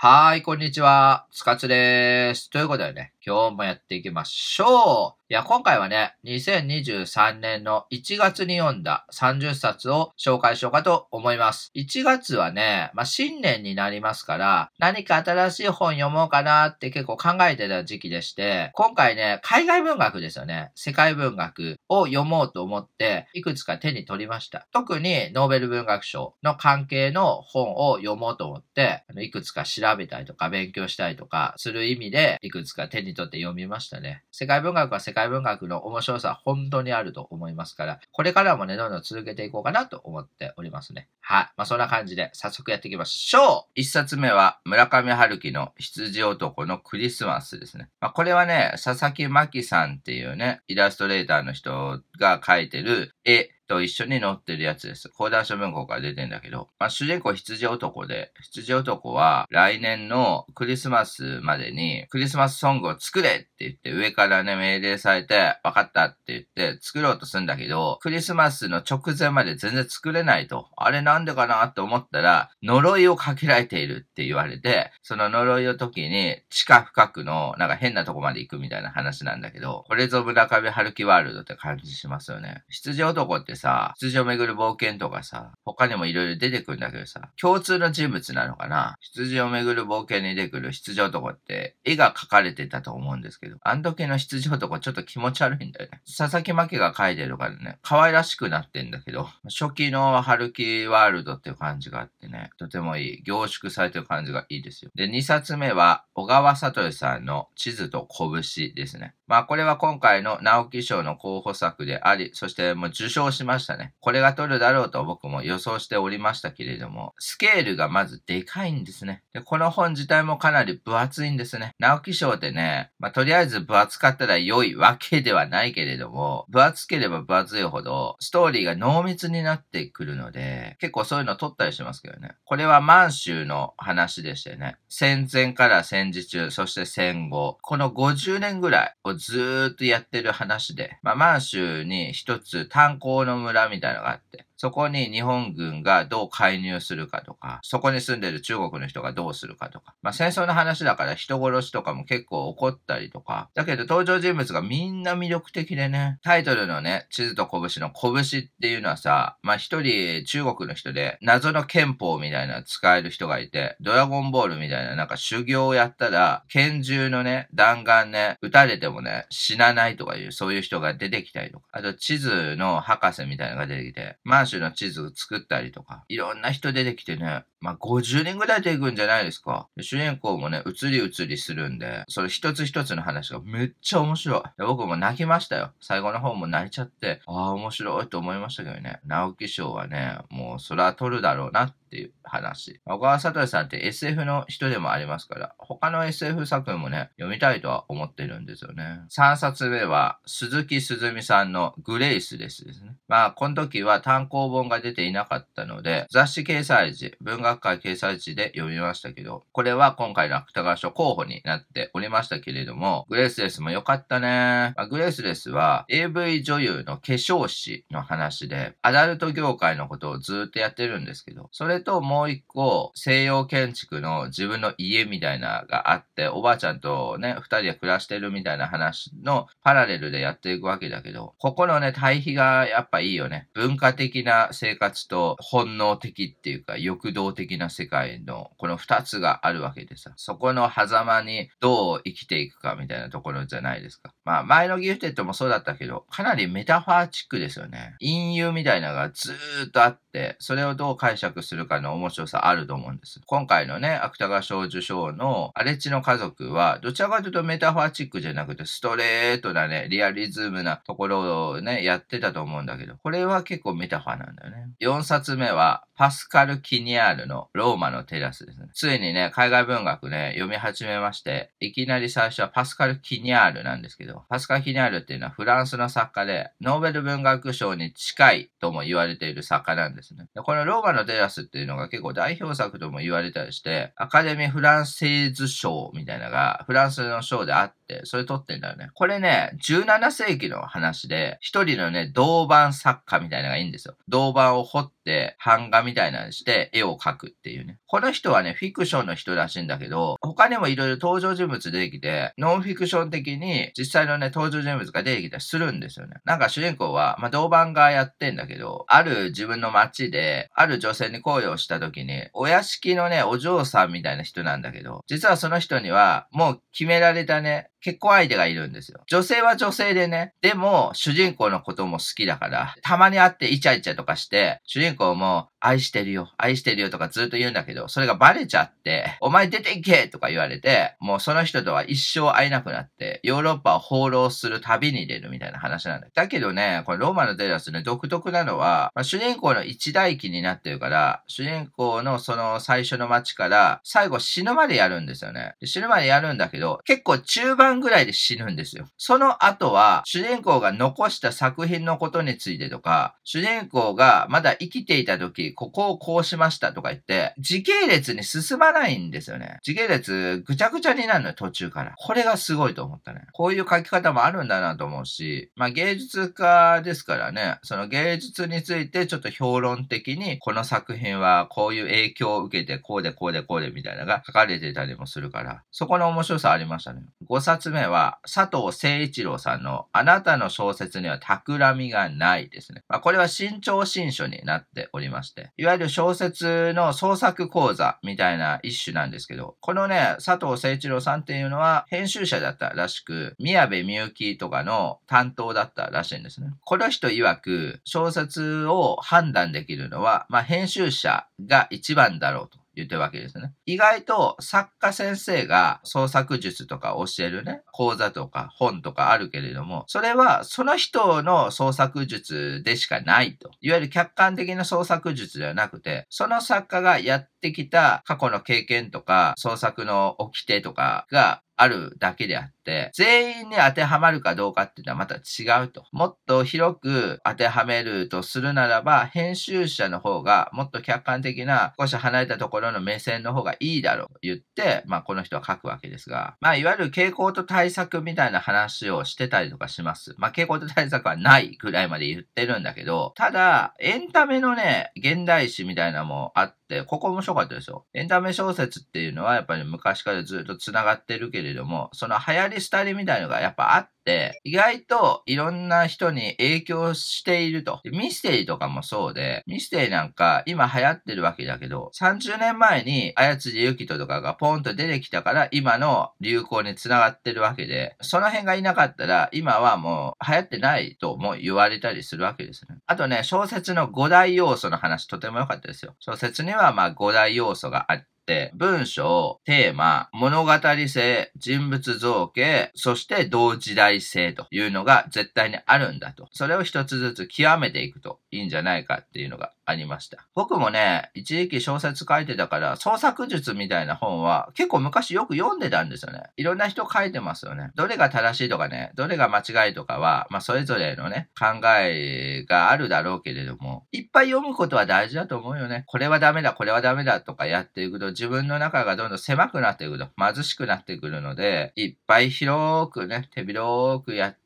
はい、こんにちは。つかつです。ということでね、今日もやっていきましょう。いや、今回はね、2023年の1月に読んだ30冊を紹介しようかと思います。1月はね、まあ、新年になりますから、何か新しい本読もうかなって結構考えてた時期でして、今回ね、海外文学ですよね。世界文学を読もうと思って、いくつか手に取りました。特にノーベル文学賞の関係の本を読もうと思って、いくつか調べたりとか勉強したりとかする意味で、いくつか手に取って読みましたね。世界文学は世界文学の面白さ本当にあると思いますから、これからもね、どんどん続けていこうかなと思っておりますね。はい。まあ、そんな感じで早速やっていきましょう一冊目は村上春樹の羊男のクリスマスですね。まあ、これはね、佐々木真希さんっていうね、イラストレーターの人が描いてる絵と一緒に載ってるやつです。講談書文庫から出てんだけど、まあ、主人公羊男で、羊男は来年のクリスマスまでにクリスマスソングを作れって言って上からね命令されて分かったって言って作ろうとするんだけど、クリスマスの直前まで全然作れないと。あれなんでかなって思ったら、呪いをかけられているって言われて、その呪いの時に地下深くのなんか変なとこまで行くみたいな話なんだけど、これぞ村上春樹ワールドって感じしますよね。羊男ってさ、羊をめぐる冒険とかさ、他にも色々出てくるんだけどさ、共通の人物なのかな？羊をめぐる冒険に出てくる羊男って絵が描かれてたと思うんですけど、あの時の羊男ちょっと気持ち悪いんだよね。佐々木真希が描いてるからね、可愛らしくなってんだけど、初期の春樹ワールドっていう感じがあってね、とてもいい。凝縮されてる感じがいいですよ。で、2冊目は、小川聡さんの地図と拳ですね。まあこれは今回の直木賞の候補作であり、そしてもう受賞しましたね。これが取るだろうと僕も予想しておりましたけれども、スケールがまずでかいんですね。で、この本自体もかなり分厚いんですね。直木賞ってね、まあとりあえず分厚かったら良いわけではないけれども、分厚ければ分厚いほど、ストーリーが濃密になってくるので、結構そういうの取ったりしますけどね。これは満州の話でしてね、戦前から戦時中、そして戦後、この50年ぐらいをずーっとやってる話で、まあ、満州に一つ炭鉱の村みたいなのがあって、そこに日本軍がどう介入するかとか、そこに住んでる中国の人がどうするかとか、まあ戦争の話だから人殺しとかも結構起こったりとか、だけど登場人物がみんな魅力的でね、タイトルのね、地図と拳の拳っていうのはさ、まあ一人中国の人で謎の憲法みたいな使える人がいて、ドラゴンボールみたいななんか修行をやったら、拳銃のね、弾丸ね、撃たれてもね、死なないとかいう、そういう人が出てきたりとか、あと地図の博士みたいなのが出てきて、満州の地図を作ったりとか、いろんな人出てきてね、まあ、50人ぐらい出てくんじゃないですか。主人公もね、移り移りするんで、それ一つ一つの話がめっちゃ面白い。僕も泣きましたよ。最後の方も泣いちゃって、ああ、面白いと思いましたけどね。直木賞はね、もうそれは取るだろうなっていう話。小川聡さんって SF の人でもありますから、他の SF 作品もね、読みたいとは思ってるんですよね。3冊目は、鈴木すずみさんのグレイスですですね。まあ、この時は単行本が出ていなかったので、雑誌掲載時、文学学会掲載時で読みましたけど、これは今回の芥川賞候補になっておりましたけれども、グレイスレスも良かったね。まあ、グレイスレスは AV 女優の化粧師の話で、アダルト業界のことをずっとやってるんですけど、それれともう一個、西洋建築の自分の家みたいながあって、おばあちゃんとね、二人で暮らしてるみたいな話のパラレルでやっていくわけだけど、ここのね、対比がやっぱいいよね。文化的な生活と本能的っていうか、欲動的な世界のこの二つがあるわけでさ、そこの狭間にどう生きていくかみたいなところじゃないですか。まあ、前のギフテッドもそうだったけど、かなりメタファーチックですよね。隠喩みたいなのがずーっとあって、それをどう解釈するかの面白さあると思うんです。今回のね、芥川賞受賞の荒地の家族は、どちらかというとメタファーチックじゃなくて、ストレートなね、リアリズムなところをね、やってたと思うんだけど、これは結構メタファーなんだよね。4冊目は、パスカル・キニャールのローマのテラスですね。ついにね、海外文学ね、読み始めまして、いきなり最初はパスカル・キニアールなんですけど、パスカル・キニアールっていうのはフランスの作家で、ノーベル文学賞に近いとも言われている作家なんですね。でこのローマのテラスっていうのが結構代表作とも言われたりして、アカデミー・フランセーズ賞みたいなのがフランスの賞であって、、それ撮ってんだよね。これね、17世紀の話で、一人のね、銅板作家みたいなのがいいんですよ。銅板を彫って、版画みたいなのにして絵を描くっていうね。この人はね、フィクションの人らしいんだけど、他にもいろいろ登場人物出てきて、ノンフィクション的に実際のね、登場人物が出てきたりするんですよね。なんか主人公は、まあ、銅板がやってんだけど、ある自分の街で、ある女性に恋をした時に、お屋敷のね、お嬢さんみたいな人なんだけど、実はその人には、もう決められたね、結婚相手がいるんですよ。女性は女性でね、でも主人公のことも好きだから、たまに会ってイチャイチャとかして、主人公も愛してるよ、愛してるよとかずっと言うんだけど、それがバレちゃって、お前出ていけとか言われて、もうその人とは一生会えなくなって、ヨーロッパを放浪する旅に出るみたいな話なんだ。だけどね、これローマのテラスね、独特なのは、まあ、主人公の一代記になってるから、主人公のその最初の街から最後死ぬまでやるんですよね。死ぬまでやるんだけど、結構中盤ぐらいで死ぬんですよ。その後は、主人公が残した作品のことについてとか、主人公がまだ生きていた時、ここをこうしましたとか言って、時系列に進まないんですよね。時系列ぐちゃぐちゃになるのよ、途中から。これがすごいと思ったね。こういう書き方もあるんだなと思うし、まあ芸術家ですからね、その芸術についてちょっと評論的に、この作品はこういう影響を受けて、こうでこうでこうでみたいなのが書かれてたりもするから、そこの面白さありましたね。5冊つ目は、佐藤誠一郎さんの、あなたの小説には企みがないですね。まあこれは新潮新書になっておりまして、いわゆる小説の創作講座みたいな一種なんですけど、このね、佐藤誠一郎さんっていうのは編集者だったらしく、宮部みゆきとかの担当だったらしいんですね。この人曰く、小説を判断できるのは、まあ、編集者が一番だろうと。言ってるわけですね。意外と作家先生が創作術とか教えるね、講座とか本とかあるけれども、それはその人の創作術でしかないと。いわゆる客観的な創作術ではなくて、その作家がやってきた過去の経験とか創作の掟とかがあるだけであって、全員に当てはまるかどうかっていうのはまた違うと。もっと広く当てはめるとするならば、編集者の方がもっと客観的な少し離れたところの目線の方がいいだろうと言って、まあこの人は書くわけですが、まあいわゆる傾向と対策みたいな話をしてたりとかします。まあ傾向と対策はないぐらいまで言ってるんだけど、ただ、エンタメのね、現代史みたいなのもあって、ここ面白かったですよ。エンタメ小説っていうのはやっぱり昔からずっと繋がってるけれども、その流行り廃りみたいのがやっぱあって、意外といろんな人に影響していると。ミステリーとかもそうで、ミステリーなんか今流行ってるわけだけど、30年前に綾辻ゆきととかがポンと出てきたから今の流行につながってるわけで、その辺がいなかったら今はもう流行ってないとも言われたりするわけですね。あとね、小説の5大要素の話とても良かったですよ。小説にはまあ5大要素があって、文章、テーマ、物語性、人物造形、そして同時代性というのが絶対にあるんだと。それを一つずつ極めていくといいんじゃないかっていうのがありました。僕もね、一時期小説書いてたから、創作術みたいな本は結構昔よく読んでたんですよね。いろんな人書いてますよね。どれが正しいとかね、どれが間違いとかは、まあそれぞれのね、考えがあるだろうけれども、いっぱい読むことは大事だと思うよね。これはダメだ、これはダメだとかやっていくと、自分の中がどんどん狭くなっていくと、貧しくなってくるので、いっぱい広くね、手広くやって、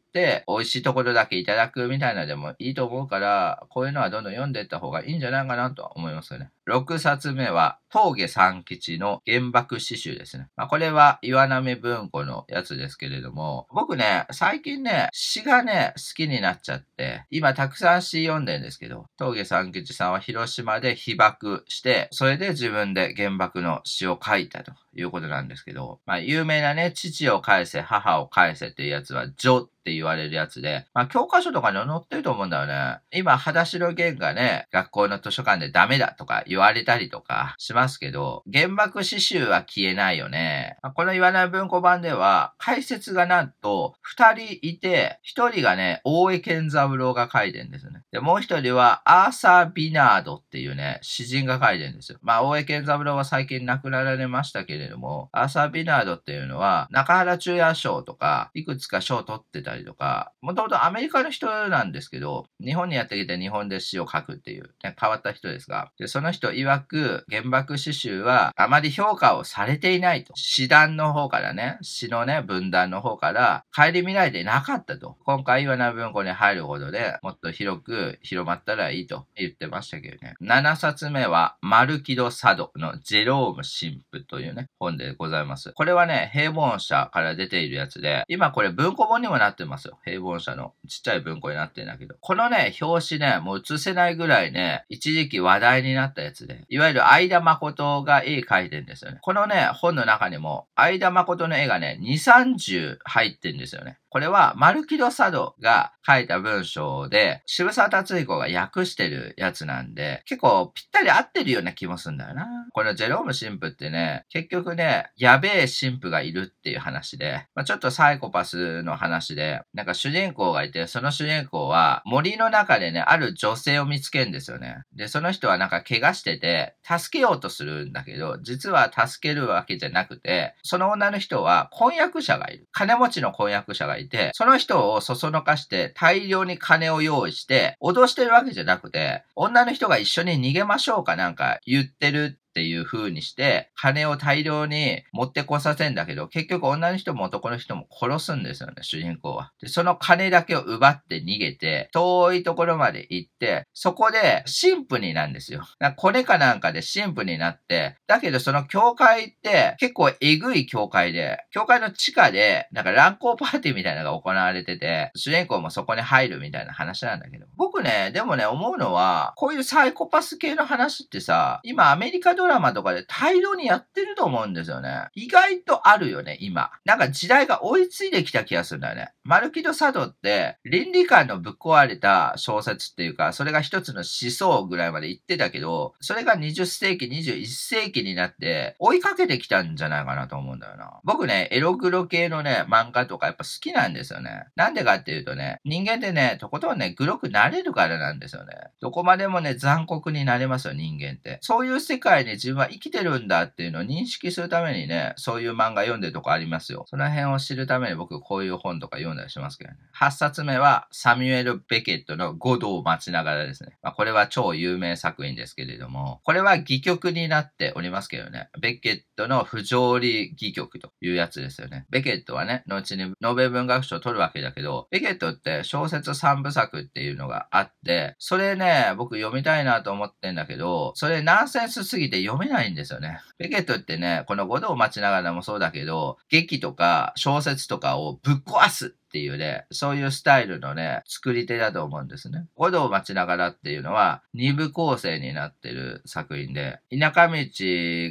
美味しいところだけいただくみたいなでもいいと思うから、こういうのはどんどん読んでいった方がいいんじゃないかなと思いますよね。6冊目は、峠三吉の原爆詩集ですね。まあ、これは岩波文庫のやつですけれども、僕ね、最近ね、詩がね、好きになっちゃって、今たくさん詩読んでるんですけど、峠三吉さんは広島で被爆して、それで自分で原爆の詩を書いたということなんですけど、まあ、有名なね、父を返せ、母を返せっていうやつは、ジョって言われるやつで、まあ、教科書とかに載ってると思うんだよね。今、裸足の弦がね、学校の図書館でダメだとか言われたりとかしますけど、原爆刺繍は消えないよね。この言わない文庫版では、解説がなんと二人いて、一人がね、大江健三郎が書いてるんですね。で、もう一人はアーサー・ビナードっていうね、詩人が書いてるんですよ。まあ、大江健三郎は最近亡くなられましたけれども、アーサー・ビナードっていうのは、中原中也賞とか、いくつか賞を取ってたりとか、もともとアメリカの人なんですけど、日本にやってきて日本で詩を書くっていう、ね、変わった人ですが、でその人人曰く原爆詩集はあまり評価をされていないと。師団の方からね、詩のね、分断の方から帰り見られてなかったと。今回岩名文庫に入ることでもっと広く広まったらいいと言ってましたけどね。7冊目はマルキド・サドのジェローム神父というね、本でございます。これはね、平凡社から出ているやつで、今これ文庫本にもなってますよ。平凡社のちっちゃい文庫になってるんだけど。このね、表紙ね、もう映せないぐらいね、一時期話題になったやつで、いわゆる相田誠が絵描いてるんですよね。このね、本の中にも、相田誠の絵がね、2、30入ってんですよね。これは、マルキド・サドが書いた文章で、渋沢達彦が訳してるやつなんで、結構ぴったり合ってるような気もするんだよな。このジェローム神父ってね、結局ね、やべえ神父がいるっていう話で、まあ、ちょっとサイコパスの話で、なんか主人公がいて、その主人公は森の中でね、ある女性を見つけるんですよね。で、その人はなんか怪我してしてて、助けようとするんだけど、実は助けるわけじゃなくて、その女の人は婚約者がいる。金持ちの婚約者がいる。いて、その人をそそのかして大量に金を用意して、脅してるわけじゃなくて、女の人が一緒に逃げましょうかなんか言ってるっていう風にして、金を大量に持ってこさせんだけど、結局女の人も男の人も殺すんですよね、主人公は。で、その金だけを奪って逃げて、遠いところまで行って、そこで神父になんですよ。なコネかなんかで神父になって、だけどその教会って結構えぐい教会で、教会の地下で、なんか乱交パーティーみたいなのが行われてて、主人公もそこに入るみたいな話なんだけど、僕ね、でもね、思うのは、こういうサイコパス系の話ってさ、今アメリカドラマとかで大量にやってると思うんですよね。意外とあるよね、今。なんか時代が追いついてきた気がするんだよね。マルキド・サドって倫理観のぶっ壊れた小説っていうか、それが一つの思想ぐらいまで言ってたけど、それが20世紀、21世紀になって追いかけてきたんじゃないかなと思うんだよな。僕ね、エログロ系のね、漫画とかやっぱ好きなんですよね。なんでかっていうとね、人間ってね、とことんね、グロくなれるからなんですよね。どこまでもね、残酷になれますよ、人間って。そういう世界に自分は生きてるんだっていうのを認識するためにね、そういう漫画読んでるとこありますよ。その辺を知るために僕こういう本とか読んだりしますけどね。8冊目はサミュエル・ベケットの五度を待ちながらですね。まあ、これは超有名作品ですけれども、これは戯曲になっておりますけどね。ベケットの不条理戯曲というやつですよね。ベケットはね、後にノーベル文学賞を取るわけだけど、ベケットって小説3部作っていうのがあって、それね、僕読みたいなと思ってんだけど、それナンセンスすぎて読めないんですよね。ベケットってね、この五道を待ちながらもそうだけど、劇とか小説とかをぶっ壊すっていうね、そういうスタイルのね、作り手だと思うんですね。五度を待ちながらっていうのは、二部構成になってる作品で、田舎道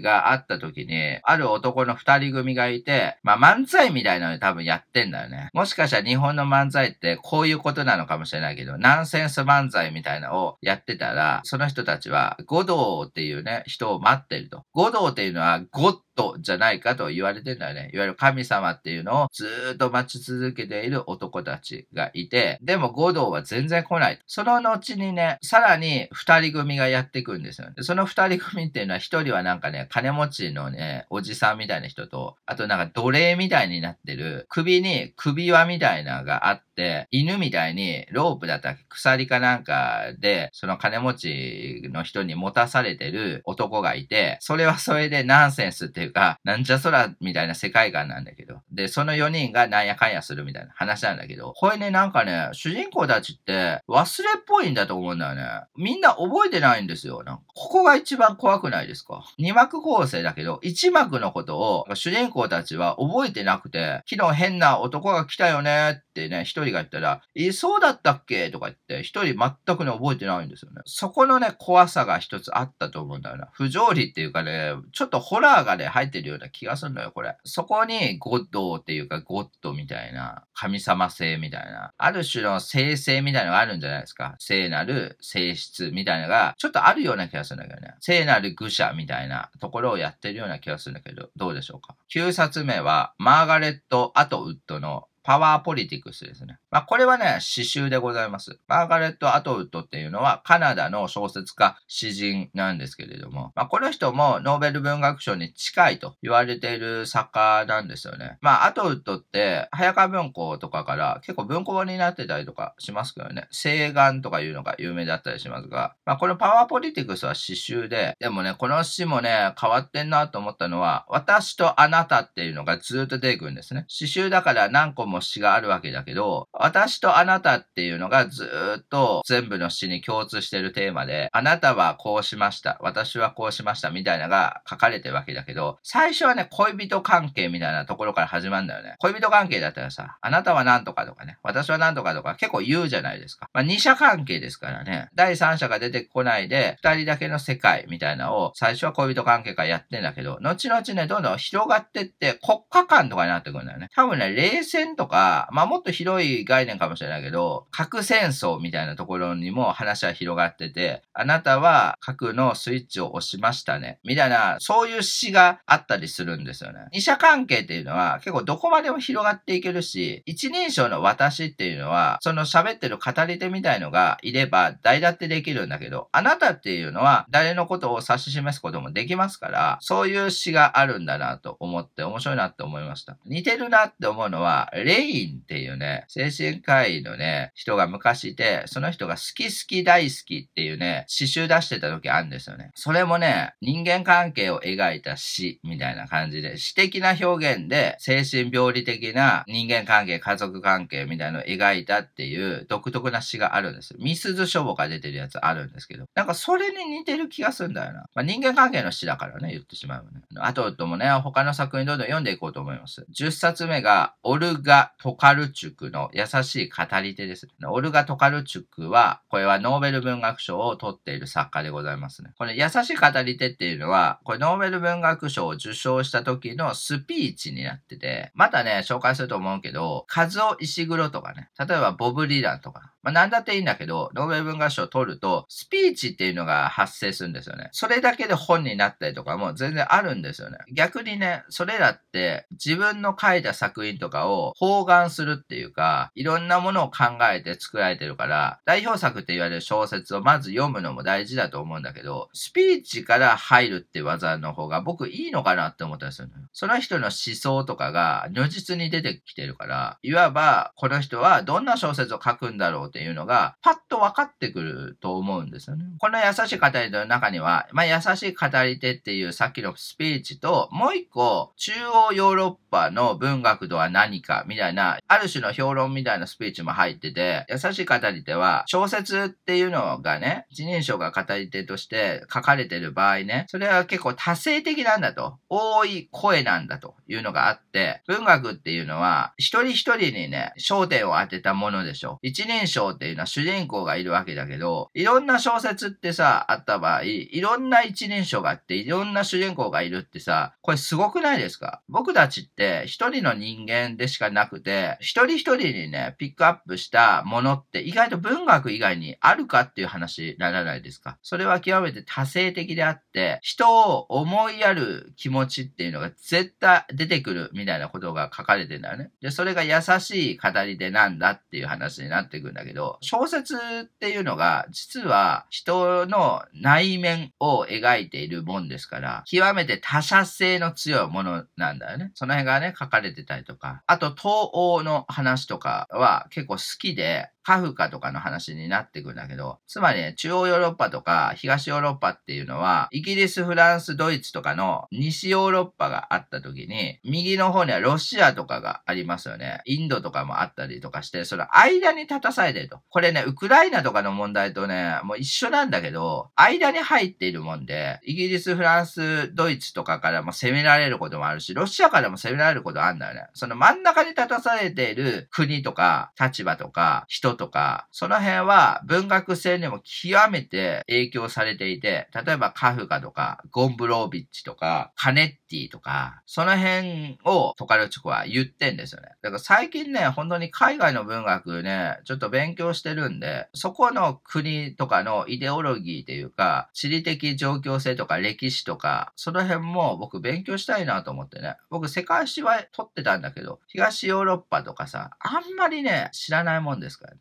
があった時に、ある男の二人組がいて、まあ漫才みたいなの多分やってんだよね。もしかしたら日本の漫才ってこういうことなのかもしれないけど、ナンセンス漫才みたいなのをやってたら、その人たちは五道っていうね、人を待ってると。五道っていうのは、ゴッドじゃないかと言われてんだよね。いわゆる神様っていうのをずっと待ち続けている男たちがいて、でも五道は全然来ない。その後にね、さらに二人組がやってくんですよ。その二人組っていうのは一人はなんかね、金持ちのね、おじさんみたいな人と、あとなんか奴隷みたいになってる、首に首輪みたいなのがあって、犬みたいにロープだったっけ？鎖かなんかで、その金持ちの人に持たされてる男がいて、それはそれでナンセンスっていうか、なんじゃそらみたいな世界観なんだけど。で、その4人がなんやかんやするみたいな話なんだけど、これね、なんかね、主人公たちって忘れっぽいんだと思うんだよね。みんな覚えてないんですよ。なんかここが一番怖くないですか ?2 幕構成だけど、1幕のことを主人公たちは覚えてなくて、昨日変な男が来たよねってね、一人が言ったら、え、そうだったっけ？とか言って、一人全くね、覚えてないんですよね。そこのね、怖さが一つあったと思うんだよな。不条理っていうかね、ちょっとホラーがね、入ってるような気がするのよ、これ。そこに、ゴッドっていうか、ゴッドみたいな、神様性みたいな、ある種の聖性みたいなのがあるんじゃないですか。聖なる性質みたいなのが、ちょっとあるような気がするんだけどね。聖なる愚者みたいなところをやってるような気がするんだけど、どうでしょうか？9冊目は、マーガレット・アトウッドのパワーポリティクスですね。まあ、これはね、詩集でございます。マーガレット・アトウッドっていうのはカナダの小説家、詩人なんですけれども、まあ、この人もノーベル文学賞に近いと言われている作家なんですよね。まあ、アトウッドって、早川文庫とかから結構文庫本になってたりとかしますけどね、西岸とかいうのが有名だったりしますが、まあ、このパワーポリティクスは詩集で、でもね、この詩もね、変わってんなと思ったのは、私とあなたっていうのがずっと出てくるんですね。詩集だから何個も詩があるわけだけど、私とあなたっていうのがずっと全部の詩に共通してるテーマで、あなたはこうしました、私はこうしましたみたいなのが書かれてるわけだけど、最初はね、恋人関係みたいなところから始まるんだよね。恋人関係だったらさ、あなたは何とかとかね、私は何とかとか結構言うじゃないですか。まあ、二者関係ですからね。第三者が出てこないで、二人だけの世界みたいなのを最初は恋人関係からやってんだけど、後々ね、どんどん広がってって国家間とかになってくるんだよね。多分ね、冷戦とか、まあもっと広い概念かもしれないけど、核戦争みたいなところにも話は広がってて、あなたは核のスイッチを押しましたね。みたいな、そういう詩があったりするんですよね。二者関係っていうのは結構どこまでも広がっていけるし、一人称の私っていうのは、その喋ってる語り手みたいのがいれば代だってできるんだけど、あなたっていうのは誰のことを指し示すこともできますから、そういう詩があるんだなと思って面白いなって思いました。似てるなって思うのは、レインっていうね、精神科医のね、人が昔いて、その人が好き好き大好きっていうね、詩集出してた時あるんですよね。それもね、人間関係を描いた詩みたいな感じで、詩的な表現で精神病理的な人間関係、家族関係みたいなのを描いたっていう独特な詩があるんです。ミスズ書房が出てるやつあるんですけど、なんかそれに似てる気がするんだよな。まあ、人間関係の詩だからね、言ってしまうね。あとともね、他の作品どんどん読んでいこうと思います。10冊目が、オルガ・トカルチュクの優優しい語り手です。オルガ・トカルチュックは、これはノーベル文学賞を取っている作家でございますね。これ優しい語り手っていうのは、これノーベル文学賞を受賞した時のスピーチになってて、またね、紹介すると思うけど、カズオ・イシグロとかね、例えばボブ・リーダンとか、まあ、なんだっていいんだけど、ノーベル文学賞を取ると、スピーチっていうのが発生するんですよね。それだけで本になったりとかも全然あるんですよね。逆にね、それらって自分の書いた作品とかを包含するっていうか、いろんなものを考えて作られてるから、代表作って言われる小説をまず読むのも大事だと思うんだけど、スピーチから入るって技の方が僕いいのかなって思ったりするのよ。その人の思想とかが如実に出てきてるから、いわばこの人はどんな小説を書くんだろうっていうのが、パッと分かってくると思うんですよね。この優しい語り手の中には、まあ、優しい語り手っていうさっきのスピーチと、もう一個、中央ヨーロッパの文学とは何かみたいな、ある種の評論みたいなたいなスピーチも入ってて、優しい語り手は、小説っていうのがね、一人称が語り手として書かれてる場合ね、それは結構多性的なんだと、多い声なんだというのがあって、文学っていうのは、一人一人にね、焦点を当てたものでしょ。一人称っていうのは主人公がいるわけだけど、いろんな小説ってさ、あった場合、いろんな一人称があって、いろんな主人公がいるってさ、これすごくないですか？僕たちって一人の人間でしかなくて、一人一人にね、ピックアップしたものって意外と文学以外にあるかっていう話にならないですか？それは極めて多性的であって、人を思いやる気持ちっていうのが絶対出てくるみたいなことが書かれてんだよね。で、それが優しい語り手なんだっていう話になってくるんだけど、小説っていうのが実は人の内面を描いているもんですから、極めて他者性の強いものなんだよね。その辺がね、書かれてたりとか。あと、東欧の話とかは結構好きで、カフカとかの話になってくんだけど、つまりね、中央ヨーロッパとか東ヨーロッパっていうのは、イギリス、フランス、ドイツとかの西ヨーロッパがあった時に、右の方にはロシアとかがありますよね。インドとかもあったりとかして、その間に立たされてると。これね、ウクライナとかの問題とね、もう一緒なんだけど、間に入っているもんで、イギリス、フランス、ドイツとかからも攻められることもあるし、ロシアからも攻められることあるんだよね。その真ん中に立たされている国とか、立場とか、人人とか、その辺は文学性にも極めて影響されていて、例えばカフカとか、ゴンブロービッチとか、カネッティとか、その辺をトカルチュクは言ってんですよね。だから最近ね、本当に海外の文学ね、ちょっと勉強してるんで、そこの国とかのイデオロギーっていうか、地理的状況性とか歴史とか、その辺も僕勉強したいなと思ってね。僕世界史は取ってたんだけど、東ヨーロッパとかさ、あんまりね、知らないもんですからね。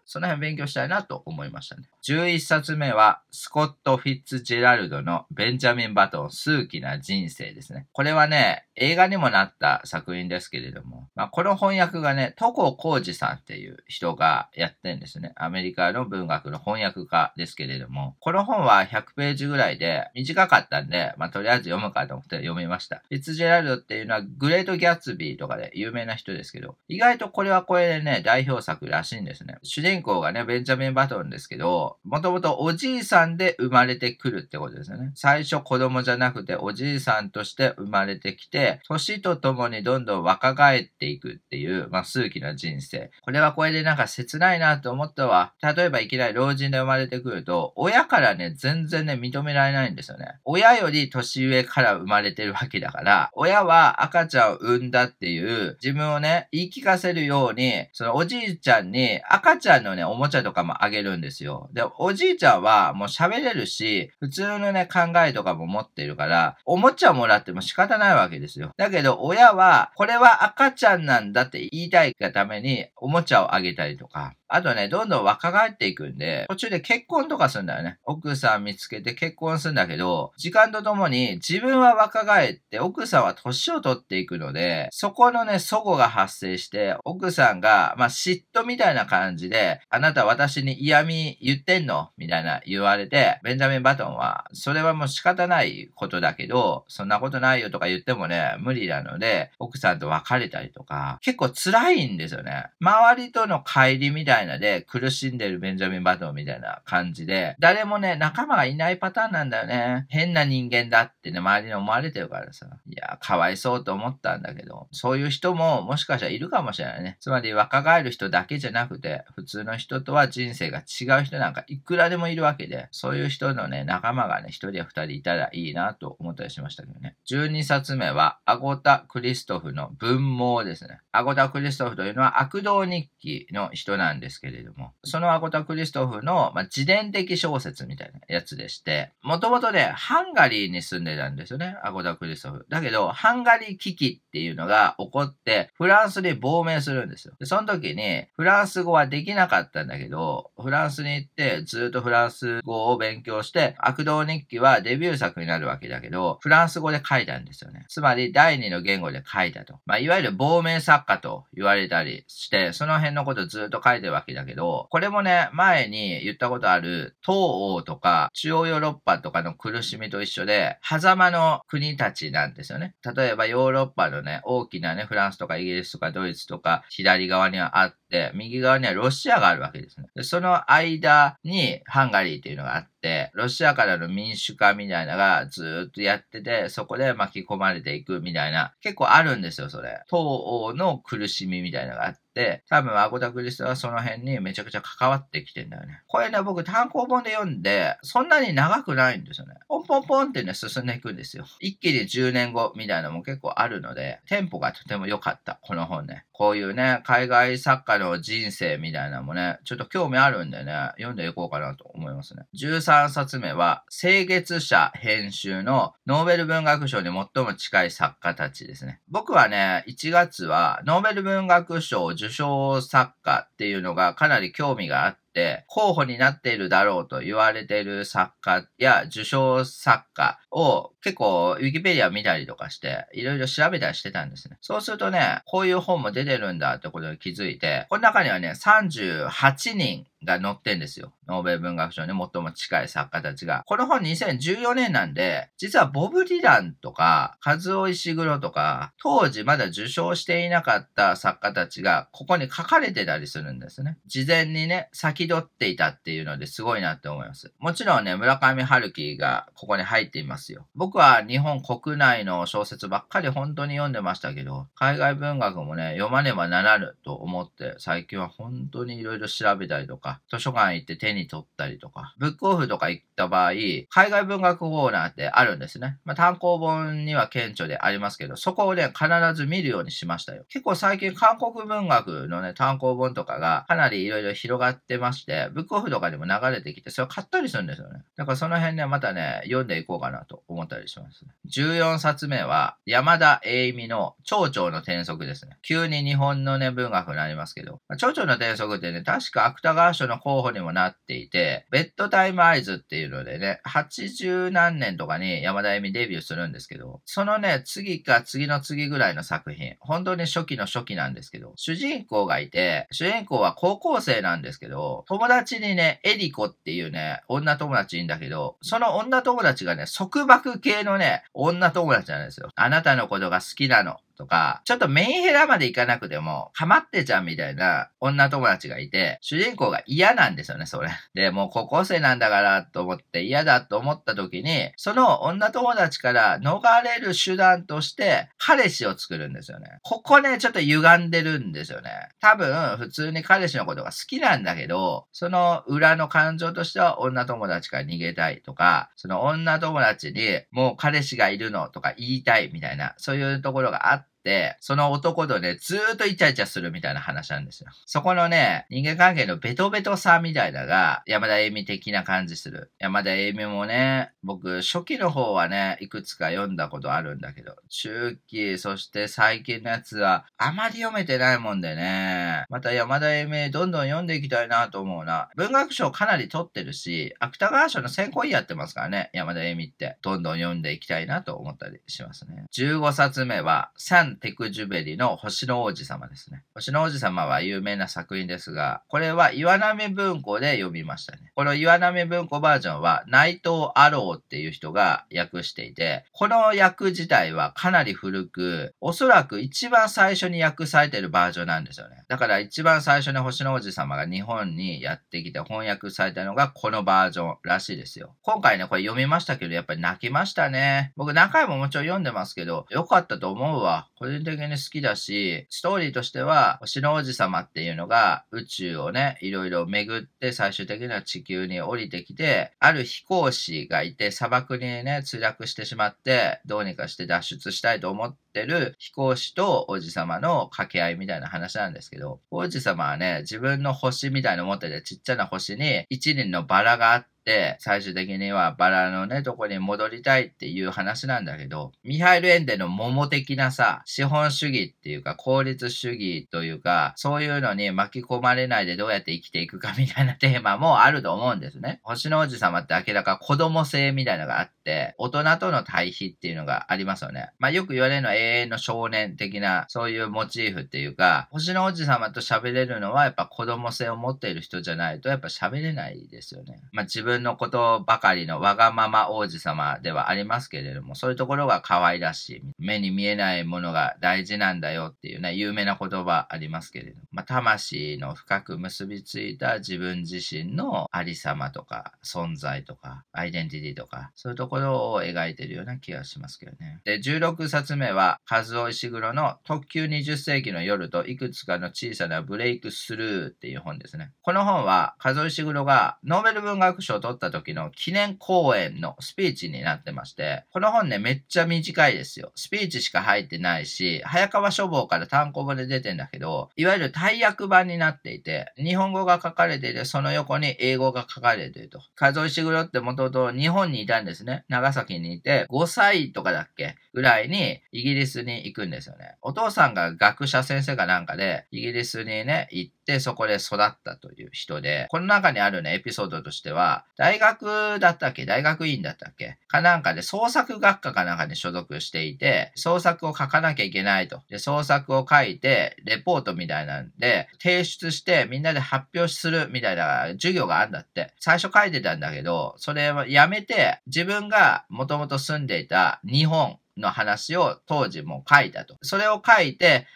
その辺勉強したいなと思いましたね。11冊目は、スコット・フィッツジェラルドのベンジャミン・バトン、数奇な人生ですね。これはね、映画にもなった作品ですけれども、まあ、この翻訳がね、戸郷浩二さんっていう人がやってんですね。アメリカの文学の翻訳家ですけれども、この本は100ページぐらいで短かったんで、まあ、とりあえず読むかと思って読みました。フィッツジェラルドっていうのはグレート・ギャッツビーとかで有名な人ですけど、意外とこれはこれでね、代表作らしいんですね。主人公がね、ベンジャミン・バトンですけど、もともとおじいさんで生まれてくるってことですよね。最初子供じゃなくておじいさんとして生まれてきて、年とともにどんどん若返っていくっていう、まあ、数奇な人生。これはこれでなんか切ないなと思ったわ。例えばいきなり老人で生まれてくると、親からね、全然ね、認められないんですよね。親より年上から生まれてるわけだから、親は赤ちゃんを産んだっていう、自分をね、言い聞かせるように、そのおじいちゃんに赤ちゃんのね、おもちゃとかもあげるんですよ。で、おじいちゃんはもう喋れるし、普通のね、考えとかも持ってるから、おもちゃをもらっても仕方ないわけですよ。だけど、親は、これは赤ちゃんなんだって言いたいがために、おもちゃをあげたりとか、あとね、どんどん若返っていくんで、途中で結婚とかするんだよね。奥さん見つけて結婚するんだけど、時間とともに自分は若返って奥さんは年を取っていくので、そこのね、祖母が発生して、奥さんが、まあ、嫉妬みたいな感じで、あなた私に嫌味言ってんの？みたいな言われて、ベンジャミン・バトンは、それはもう仕方ないことだけど、そんなことないよとか言ってもね、無理なので、奥さんと別れたりとか、結構辛いんですよね。周りとの帰りみたいなたいなで苦しんでるベンジャミン・バトンみたいな感じで、誰もね、仲間がいないパターンなんだよね。変な人間だってね、周りに思われてるからさ。いや、かわいそうと思ったんだけど、そういう人ももしかしたらいるかもしれないね。つまり若返る人だけじゃなくて、普通の人とは人生が違う人なんかいくらでもいるわけで、そういう人のね、仲間がね、一人や二人いたらいいなと思ったりしましたけどね。12冊目は、アゴタ・クリストフの文盲ですね。アゴタ・クリストフというのは悪道日記の人なんですですけれども、そのアゴタ・クリストフの、まあ、自伝的小説みたいなやつでして、もともとね、ハンガリーに住んでたんですよね、アゴタ・クリストフ。だけど、ハンガリー危機っていうのが起こって、フランスに亡命するんですよ。その時に、フランス語はできなかったんだけど、フランスに行って、ずっとフランス語を勉強して、悪道日記はデビュー作になるわけだけど、フランス語で書いたんですよね。つまり、第二の言語で書いたと。まあ、いわゆる亡命作家と言われたりして、その辺のことずっと書いてるわけけだけど、これもね、前に言ったことある東欧とか中央ヨーロッパとかの苦しみと一緒で、狭間の国たちなんですよね。例えばヨーロッパのね、大きなね、フランスとかイギリスとかドイツとか左側にはあって、右側にはロシアがあるわけですね。でその間にハンガリーっていうのがあって、ロシアからの民主化みたいなのがずっとやってて、そこで巻き込まれていくみたいな、結構あるんですよ、それ。東欧の苦しみみたいなのがあって。、多分アゴタクリストはその辺にめちゃくちゃ関わってきてんだよね。これね、僕単行本で読んで、そんなに長くないんですよね。ポンポンポンってね、進んでいくんですよ。一気に10年後みたいなのも結構あるので、テンポがとても良かった、この本ね。こういうね、海外作家の人生みたいなのもね、ちょっと興味あるんでね、読んでいこうかなと思いますね。13冊目は、清月社編集のノーベル文学賞に最も近い作家たちですね。僕はね、1月はノーベル文学賞受賞作家っていうのがかなり興味があって、候補になっているだろうと言われている作家や受賞作家を結構ウィキペディア見たりとかして、いろいろ調べたりしてたんですね。そうするとね、こういう本も出てるんだってことに気づいて、この中にはね、38人が載ってんですよ。ノーベル文学賞に最も近い作家たちが。この本2014年なんで、実はボブ・ディランとか、カズオ・イシグロとか、当時まだ受賞していなかった作家たちが、ここに書かれてたりするんですね。事前にね、先取っていたっていうのですごいなって思います。もちろんね、村上春樹がここに入っていますよ。僕は日本国内の小説ばっかり本当に読んでましたけど、海外文学もね、読まねばならぬと思って、最近は本当に色々調べたりとか、図書館行って手に取ったりとか、ブックオフとか行った場合、海外文学コーナーってあるんですね。まあ、単行本には顕著でありますけど、そこをね、必ず見るようにしましたよ。結構最近韓国文学のね、単行本とかがかなり色々広がってまして、ブックオフとかにも流れてきて、それを買ったりするんですよね。だからその辺ね、またね、読んでいこうかなと思ったりしますね。14冊目は、山田栄美の蝶々の転則ですね。急に日本のね、文学になりますけど、蝶々の転則ってね、確か芥川賞の候補にもなっていて、ベッドタイムアイズっていうのでね、80何年とかに山田栄美デビューするんですけど、そのね、次か次の次ぐらいの作品、本当に初期の初期なんですけど、主人公がいて、主人公は高校生なんですけど、友達にね、エリコっていうね、女友達いるんだけど、その女友達がね、束縛系のね、女友達なんですよ。あなたのことが好きなの。とか、ちょっとメンヘラまで行かなくても、かまってちゃんみたいな女友達がいて、主人公が嫌なんですよね、それ。で、もう高校生なんだからと思って嫌だと思った時に、その女友達から逃れる手段として、彼氏を作るんですよね。ここね、ちょっと歪んでるんですよね。多分、普通に彼氏のことが好きなんだけど、その裏の感情としては女友達から逃げたいとか、その女友達にもう彼氏がいるのとか言いたいみたいな、そういうところがあって、、その男とね、ずーっとイチャイチャするみたいな話なんですよ。そこのね、人間関係のベトベトさみたいなが、山田栄美的な感じする。山田栄美もね、僕、初期の方はね、いくつか読んだことあるんだけど、中期、そして最近のやつは、あまり読めてないもんでね、また山田栄美どんどん読んでいきたいなと思うな。文学賞かなり取ってるし、芥川賞の選考委やってますからね、山田栄美って。どんどん読んでいきたいなと思ったりしますね。15冊目は、サンテクジュベリの星の王子様ですね。星の王子様は有名な作品ですが、これは岩波文庫で読みましたね。この岩波文庫バージョンは内藤アローっていう人が訳していて、この訳自体はかなり古く、おそらく一番最初に訳されてるバージョンなんですよね。だから一番最初に星の王子様が日本にやってきて翻訳されたのがこのバージョンらしいですよ。今回ね、これ読みましたけど、やっぱり泣きましたね。僕何回ももちろん読んでますけど、よかったと思うわ。個人的に好きだし、ストーリーとしては、星の王子様っていうのが宇宙をね、いろいろ巡って最終的には地球に降りてきて、ある飛行士がいて砂漠にね、墜落してしまって、どうにかして脱出したいと思ってる飛行士と王子様の掛け合いみたいな話なんですけど、王子様はね、自分の星みたいなの持っててちっちゃな星に一輪のバラがあって、、最終的にはバラのね、とこに戻りたいっていう話なんだけど、ミハイル・エンデの桃的なさ、資本主義っていうか、効率主義というか、そういうのに巻き込まれないでどうやって生きていくかみたいなテーマもあると思うんですね。星の王子様って明らか子供性みたいなのがあって、大人との対比っていうのがありますよね。まあよく言われるのは永遠の少年的な、そういうモチーフっていうか、星の王子様と喋れるのはやっぱ子供性を持っている人じゃないとやっぱ喋れないですよね。まあ自分分のことばかりのわがまま王子様ではありますけれども、そういうところが可愛らしい。目に見えないものが大事なんだよっていうね、有名な言葉ありますけれども、まあ、魂の深く結びついた自分自身のありさまとか、存在とか、アイデンティティとか、そういうところを描いてるような気がしますけどね。で、16冊目は、和尾石黒の特急20世紀の夜といくつかの小さなブレイクスルーっていう本ですね。この本は、和尾石黒がノーベル文学賞取った時の記念講演のスピーチになってまして、この本ね、めっちゃ短いですよ。スピーチしか入ってないし、早川書房から単行本で出てんだけど、いわゆる大役版になっていて、日本語が書かれていて、その横に英語が書かれていると。数石黒ってもともと日本にいたんですね。長崎にいて、5歳とかだっけ？ぐらいにイギリスに行くんですよね。お父さんが学者先生かなんかで、イギリスにね、行って、でそこで育ったという人で、この中にあるね、エピソードとしては、大学だったっけ大学院だったっけかなんかで創作学科かなんかに所属していて、創作を書かなきゃいけないと。で、創作を書いて、レポートみたいなんで、提出してみんなで発表するみたいな授業があるんだって。最初書いてたんだけど、それをやめて、自分がもともと住んでいた日本の話を当時も書いたと。それを書いて、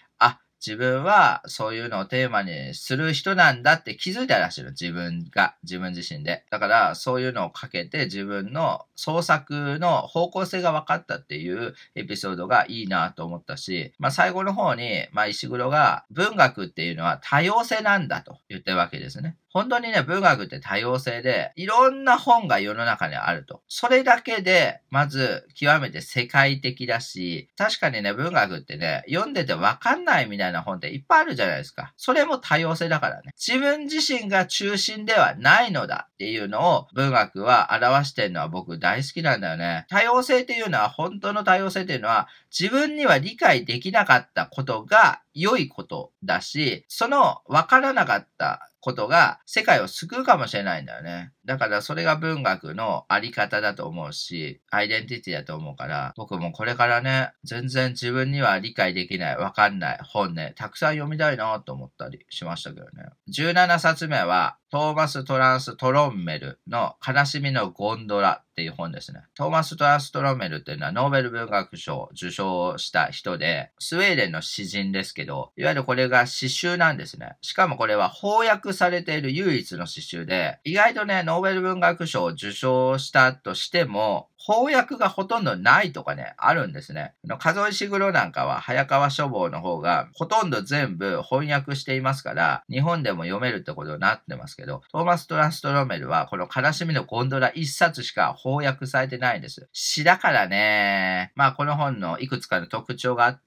自分はそういうのをテーマにする人なんだって気づいたらしいの。自分が、自分自身で。だからそういうのをかけて自分の創作の方向性が分かったっていうエピソードがいいなと思ったし、まあ最後の方に、まあ石黒が文学っていうのは多様性なんだと言ってるわけですね。本当にね、文学って多様性で、いろんな本が世の中にあると。それだけで、まず、極めて世界的だし、確かにね、文学ってね、読んでてわかんないみたいな本っていっぱいあるじゃないですか。それも多様性だからね。自分自身が中心ではないのだっていうのを、文学は表してるのは僕大好きなんだよね。多様性っていうのは、本当の多様性っていうのは、自分には理解できなかったことが良いことだし、その分からなかったことが世界を救うかもしれないんだよね。だからそれが文学のあり方だと思うし、アイデンティティだと思うから、僕もこれからね、全然自分には理解できない、わかんない本ね、たくさん読みたいなと思ったりしましたけどね。17冊目は、トーマス・トランス・トロンメルの悲しみのゴンドラっていう本ですね。トーマス・トランス・トロンメルっていうのはノーベル文学賞を受賞した人で、スウェーデンの詩人ですけど、いわゆるこれが詩集なんですね。しかもこれは翻訳されている唯一の詩集で、意外とね、ノーベル文学賞を受賞したとしても、翻訳がほとんどないとかね、あるんですね。数えしぐろなんかは早川書房の方がほとんど全部翻訳していますから、日本でも読めるってことになってますけど、トーマス・トラストロメルはこの悲しみのゴンドラ一冊しか翻訳されてないんです。詩だからね、まあこの本のいくつかの特徴があって、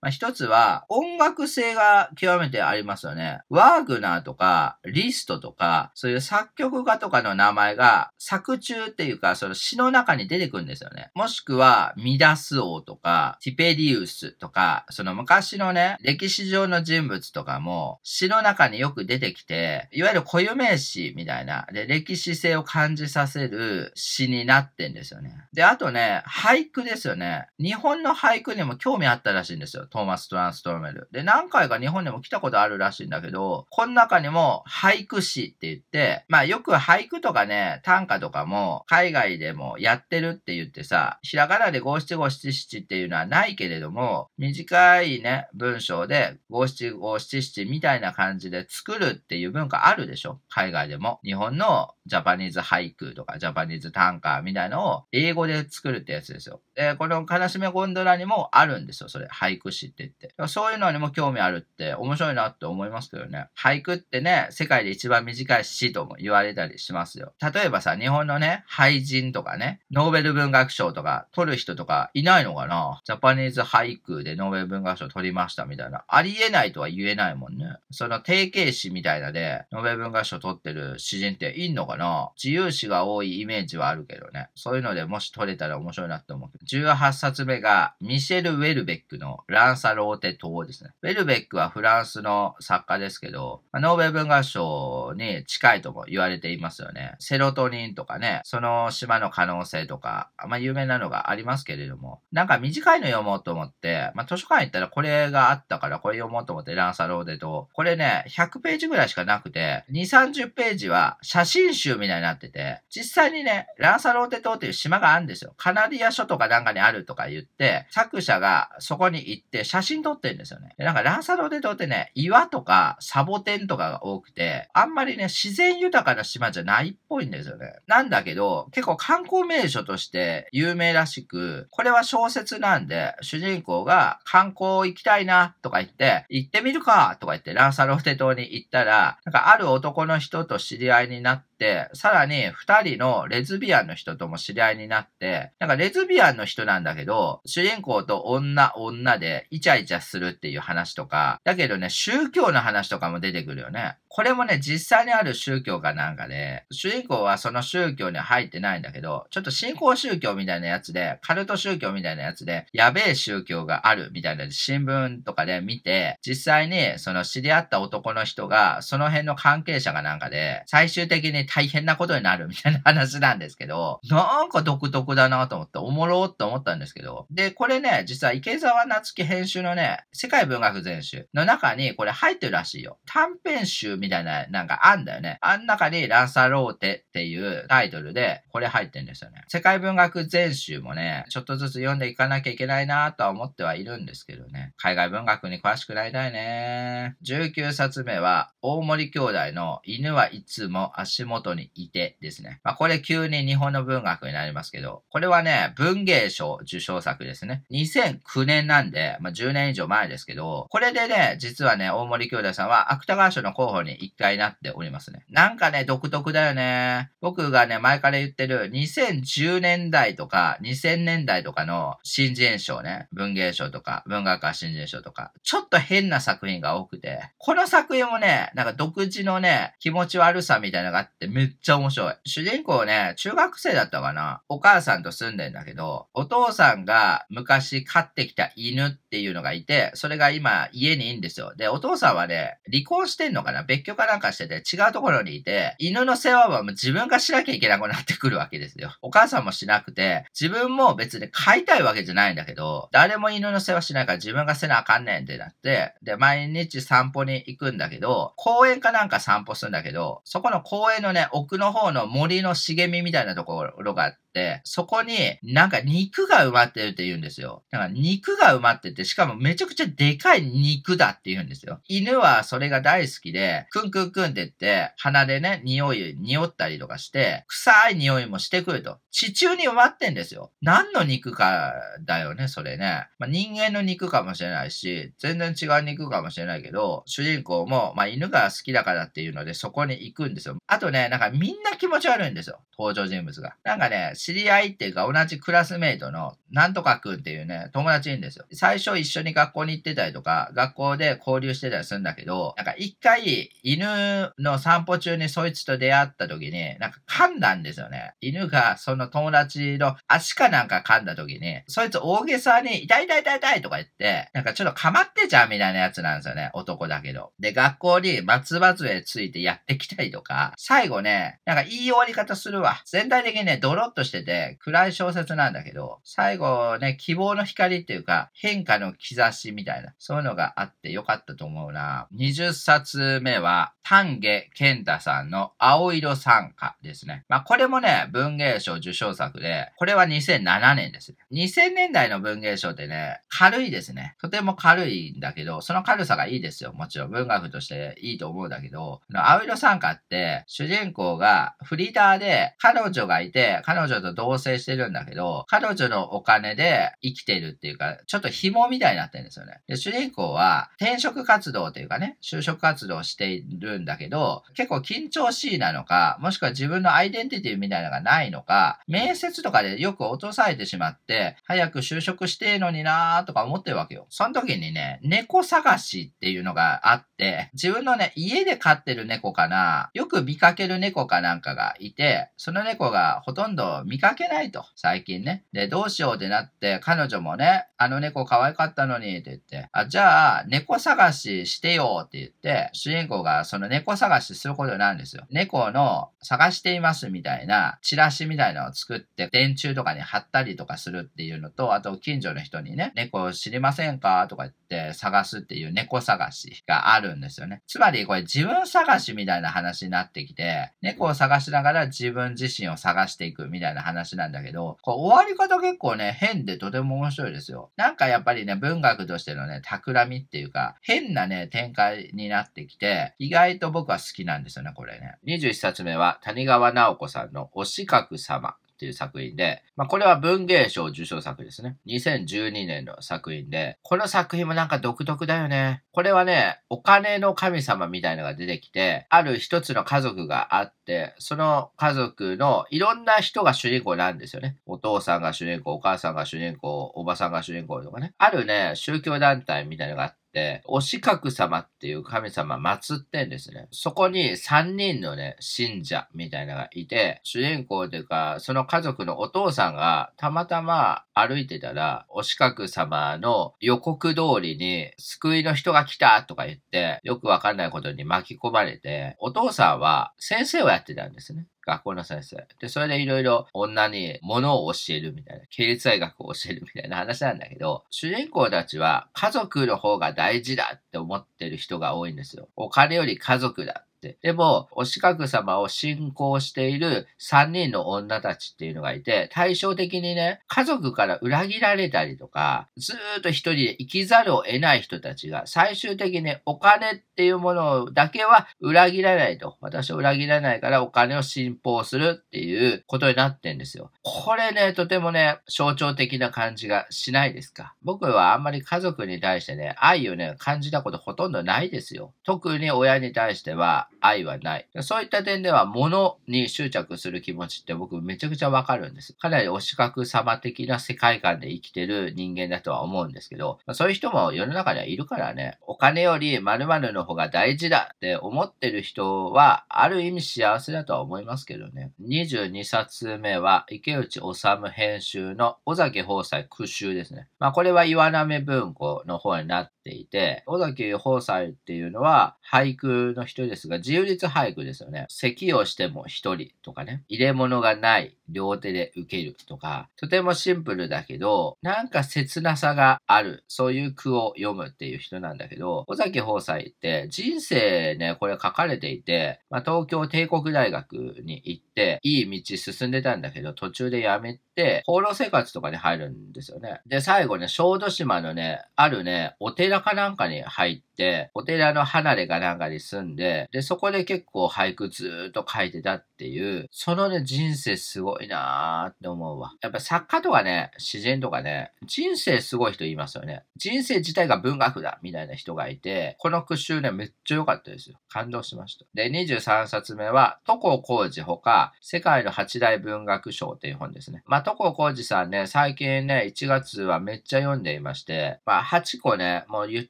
まあ一つは音楽性が極めてありますよね。ワーグナーとかリストとか、そういう作曲家とかの名前が作中っていうか、その詩の中に出てくるんですよね。もしくは、ミダス王とか、ティペリウスとか、その昔のね、歴史上の人物とかも、詩の中によく出てきて、いわゆる固有名詞みたいな、で、歴史性を感じさせる詩になってんですよね。で、あとね、俳句ですよね。日本の俳句にも興味あったらしいんですよ。トーマス・トランストロメル。で、何回か日本にも来たことあるらしいんだけど、この中にも俳句詩って言って、まあよく俳句とかね、短歌とかも海外でもやってるって言ってさ、ひらがなで五七五七七っていうのはないけれども、短いね、文章で五七五七七みたいな感じで作るっていう文化あるでしょ海外でも。日本のジャパニーズ俳句とかジャパニーズ短歌みたいのを英語で作るってやつですよ。で、この悲しみゴンドラにもあるんですよ、それ。俳句詩って言って。そういうのにも興味あるって面白いなって思いますけどね。俳句ってね、世界で一番短い詩とも言われたりしますよ。例えばさ、日本のね、俳人とかね、ノーベル文学賞とか取る人とかいないのかな？ジャパニーズ俳句でノーベル文学賞取りましたみたいな。ありえないとは言えないもんね。その定型詩みたいなで、ノーベル文学賞取ってる詩人っていんのかな？自由詩が多いイメージはあるけどね。そういうのでもし取れたら面白いなって思う。18冊目が、ミシェル・ウェルベックのランサローテ島ですね。ウェルベックはフランスの作家ですけど、ノーベル文学賞に近いとも言われていますよね。セロトニンとかね、その島の可能性とか、まあ有名なのがありますけれども、なんか短いの読もうと思って、まあ図書館行ったらこれがあったからこれ読もうと思ってランサローテ島。これね、100ページぐらいしかなくて、2、30ページは写真集みたいになってて、実際にね、ランサローテ島っていう島があるんですよ。カナディア諸島かなんかにあるとか言って、作者がそこに行って写真撮ってるんですよね。なんかランサローテ島ってね、岩とかサボテンとかが多くて、あんまりね、自然豊かな島じゃないっぽいんですよね。なんだけど、結構観光名所として有名らしく、これは小説なんで、主人公が観光行きたいなとか言って、行ってみるかとか言ってランサローテ島に行ったら、なんかある男の人と知り合いになって、さらに二人のレズビアンの人とも知り合いになって、なんかレズビアンの人なんだけど、主人公と女、女でイチャイチャするっていう話とか、だけどね、宗教の話とかも出てくるよね。これもね、実際にある宗教かなんかで、主人公はその宗教に入ってないんだけど、ちょっと信仰宗教みたいなやつで、カルト宗教みたいなやつで、やべえ宗教があるみたいな新聞とかで見て、実際にその知り合った男の人が、その辺の関係者がなんかで、最終的に大変なことになるみたいな話なんですけど、なんか独特だなと思って、おもろって思ったんですけど、で、これね、実は池澤夏樹編集のね、世界文学全集の中にこれ入ってるらしいよ。短編集みたいななんかあんだよね。あん中にランサローテっていうタイトルでこれ入ってんですよね。世界文学全集もね、ちょっとずつ読んでいかなきゃいけないなとは思ってはいるんですけどね。海外文学に詳しくなりたいね。19冊目は、大森兄弟の犬はいつも足元にいてですね。まあ、これ急に日本の文学になりますけど、これはね、文芸賞受賞作ですね。2009年なんで、まあ、10年以上前ですけど、これでね、実はね、大森兄弟さんは芥川賞の候補に1回なっておりますね。なんかね、独特だよね。僕がね、前から言ってる2010年代とか2000年代とかの新人賞ね、文芸賞とか文学科新人賞とか、ちょっと変な作品が多くて、この作品もね、なんか独自のね、気持ち悪さみたいなのがあってめっちゃ面白い。主人公ね、中学生だったかなお母さんと住んでんだけど、お父さんが昔飼ってきた犬っていうのがいて、それが今家にいいんですよ。で、お父さんはね、離婚してんのかな別居かなんかしてて違うところにいて、犬の世話はもう自分がしなきゃいけなくなってくるわけですよ。お母さんもしなくて、自分も別に飼いたいわけじゃないんだけど、誰も犬の世話しないから自分がせなあかんねんってなって、で、毎日散歩に行くんだけど、公園かなんか散歩するんだけど、そこの公園のね、奥の方の森の茂みみたいなところが、そこになんか肉が埋まってるって言うんですよ。だから肉が埋まってて、しかもめちゃくちゃでかい肉だって言うんですよ。犬はそれが大好きで、クンクンクンって言って、鼻でね、匂い、匂ったりとかして、臭い匂いもしてくると。地中に埋まってんですよ。何の肉かだよね、それね。まあ、人間の肉かもしれないし、全然違う肉かもしれないけど、主人公も、まあ、犬が好きだからっていうので、そこに行くんですよ。あとね、なんかみんな気持ち悪いんですよ。登場人物が。なんかね、知り合いっていうか同じクラスメイトのなんとかくんっていうね、友達いるんですよ。最初一緒に学校に行ってたりとか、学校で交流してたりするんだけど、なんか一回犬の散歩中にそいつと出会った時に、なんか噛んだんですよね。犬がその友達の足かなんか噛んだ時に、そいつ大げさに痛い痛い痛い痛いとか言って、なんかちょっとかまってちゃうみたいなやつなんですよね。男だけど。で、学校に松葉杖ついてやってきたりとか、最後ね、なんかいい終わり方するわ。全体的にね、ドロッとしてて暗い小説なんだけど、最後ね、希望の光っていうか、変化の兆しみたいな、そういうのがあってよかったと思うな。20冊目は、丹下健太さんの青色参加ですね。まあ、これもね、文芸賞受賞作で、これは2007年です。2000年代の文芸賞ってね、軽いですね。とても軽いんだけど、その軽さがいいですよ。もちろん文学としていいと思うんだけど、青色参加って、主人公がフリーターで彼女がいて、彼女と同棲してるんだけど、彼女のお金で生きてるっていうか、ちょっと紐みたいになってるんですよね。で、主人公は転職活動というかね、就職活動をしているんだけど、結構緊張しいなのか、もしくは自分のアイデンティティみたいなのがないのか、面接とかでよく落とされてしまって、早く就職してえのになーとか思ってるわけよ。その時にね、猫探しっていうのがあって、自分のね、家で飼ってる猫かな、よく見かける猫かなんかがいて、その猫がほとんど見かけないと、最近ね。で、どうしようってなって、彼女もね、あの猫可愛かったのにって言って、あ、じゃあ、猫探ししてよって言って、主人公がその猫探しすることなんですよ。猫の探していますみたいな、チラシみたいなのを作って、電柱とかに貼ったりとかするっていうのと、あと近所の人にね、猫知りませんかとか言って探すっていう猫探しがあるんですよね。つまりこれ自分探しみたいな話になってきて、猫を探しながら自分自身を探していくみたいな話なんだけど、こう終わり方結構ね、変でとても面白いですよ。なんかやっぱりね、文学としてのね、企みっていうか、変なね、展開になってきて、意外と僕は好きなんですよね、これね。21冊目は谷川直子さんのお四角様。っていう作品で、まあ、これは文芸賞受賞作ですね。2012年の作品で、この作品もなんか独特だよね。これはね、お金の神様みたいのが出てきて、ある一つの家族があって、その家族のいろんな人が主人公なんですよね。お父さんが主人公、お母さんが主人公、おばさんが主人公とかね。あるね、宗教団体みたいのがあって、って、お四角様っていう神様祀ってんですね。そこに3人のね、信者みたいなのがいて、主人公というか、その家族のお父さんがたまたま歩いてたら、お四角様の予告通りに、救いの人が来たとか言って、よくわかんないことに巻き込まれて、お父さんは先生をやってたんですね。学校の先生。で、それでいろいろ女に物を教えるみたいな、経立大学を教えるみたいな話なんだけど、主人公たちは家族の方が大事だって思ってる人が多いんですよ。お金より家族だって。でも、お四角様を信仰している3人の女たちっていうのがいて、対照的にね、家族から裏切られたりとか、ずーっと一人で生きざるを得ない人たちが、最終的にお金ってていうものだけは裏切らないと。私を裏切らないからお金を信奉するっていうことになってんですよ。これね、とてもね、象徴的な感じがしないですか。僕はあんまり家族に対してね、愛をね、感じたことほとんどないですよ。特に親に対しては愛はない。そういった点では物に執着する気持ちって僕めちゃくちゃわかるんです。かなりお四角様的な世界観で生きてる人間だとは思うんですけど、そういう人も世の中にはいるからね、お金より〇〇の方が大事だって思ってる人は、ある意味幸せだとは思いますけどね。22冊目は、池内治編集の尾崎豊斎苦集ですね。まあこれは岩波文庫の方になっていて、尾崎豊斎っていうのは俳句の人ですが、自由律俳句ですよね。咳をしても一人とかね。入れ物がない、両手で受けるとか、とてもシンプルだけど、なんか切なさがある、そういう句を読むっていう人なんだけど、尾崎豊斎って人生ね、これ書かれていて、まあ、東京帝国大学に行って、いい道進んでたんだけど、途中でやめて、放浪生活とかに入るんですよね。で、最後ね、小豆島のね、あるね、お寺かなんかに入って、お寺の離れかなんかに住んで、で、そこで結構俳句ずーっと書いてたっていう、そのね、人生すごいなーって思うわ。やっぱ作家とかね、詩人とかね、人生すごい人いますよね。人生自体が文学だみたいな人がいて、この句集ね、めっちゃ良かったですよ。感動しました。で、23冊目は、床浩二ほか、世界の八大文学賞っていう本ですね。まあ、床浩二さんね、最近ね、1月はめっちゃ読んでいまして、まあ、8個ね、もう言っ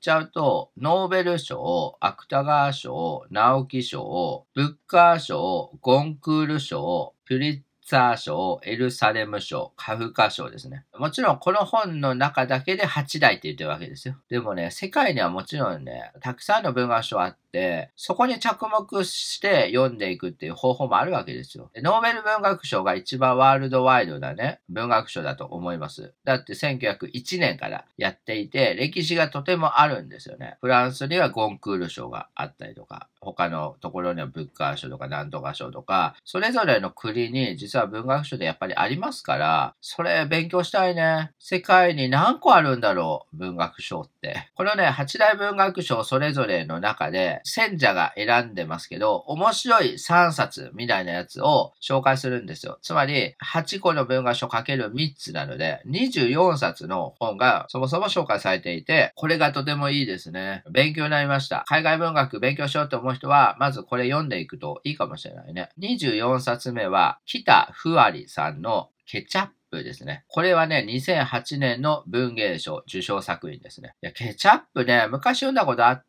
ちゃうと、ノーベル賞、芥川賞、直木賞、ブッカー賞、ゴンクール賞、プリッツァー賞、エルサレム賞、カフカ賞ですね。もちろんこの本の中だけで8台って言ってるわけですよ。でもね、世界にはもちろんね、たくさんの文学賞あって、そこに着目して読んでいくっていう方法もあるわけですよ。ノーベル文学賞が一番ワールドワイドなね、文学賞だと思います。だって1901年からやっていて、歴史がとてもあるんですよね。フランスにはゴンクール賞があったりとか、他のところにはブッカー賞とかなんとか賞とか、それぞれの国に実は文学賞でやっぱりありますから、それ勉強したいね。世界に何個あるんだろう、文学賞って。このね、八大文学賞それぞれの中で、選者が選んでますけど、面白い3冊みたいなやつを紹介するんですよ。つまり、8個の文学賞かける3つなので、24冊の本がそもそも紹介されていて、これがとてもいいですね。勉強になりました。海外文学勉強しようと思う人は、まずこれ読んでいくといいかもしれないね。24冊目は、北ふわりさんのケチャップですね。これはね、2008年の文芸賞受賞作品ですね。いや、ケチャップね、昔読んだことあっ、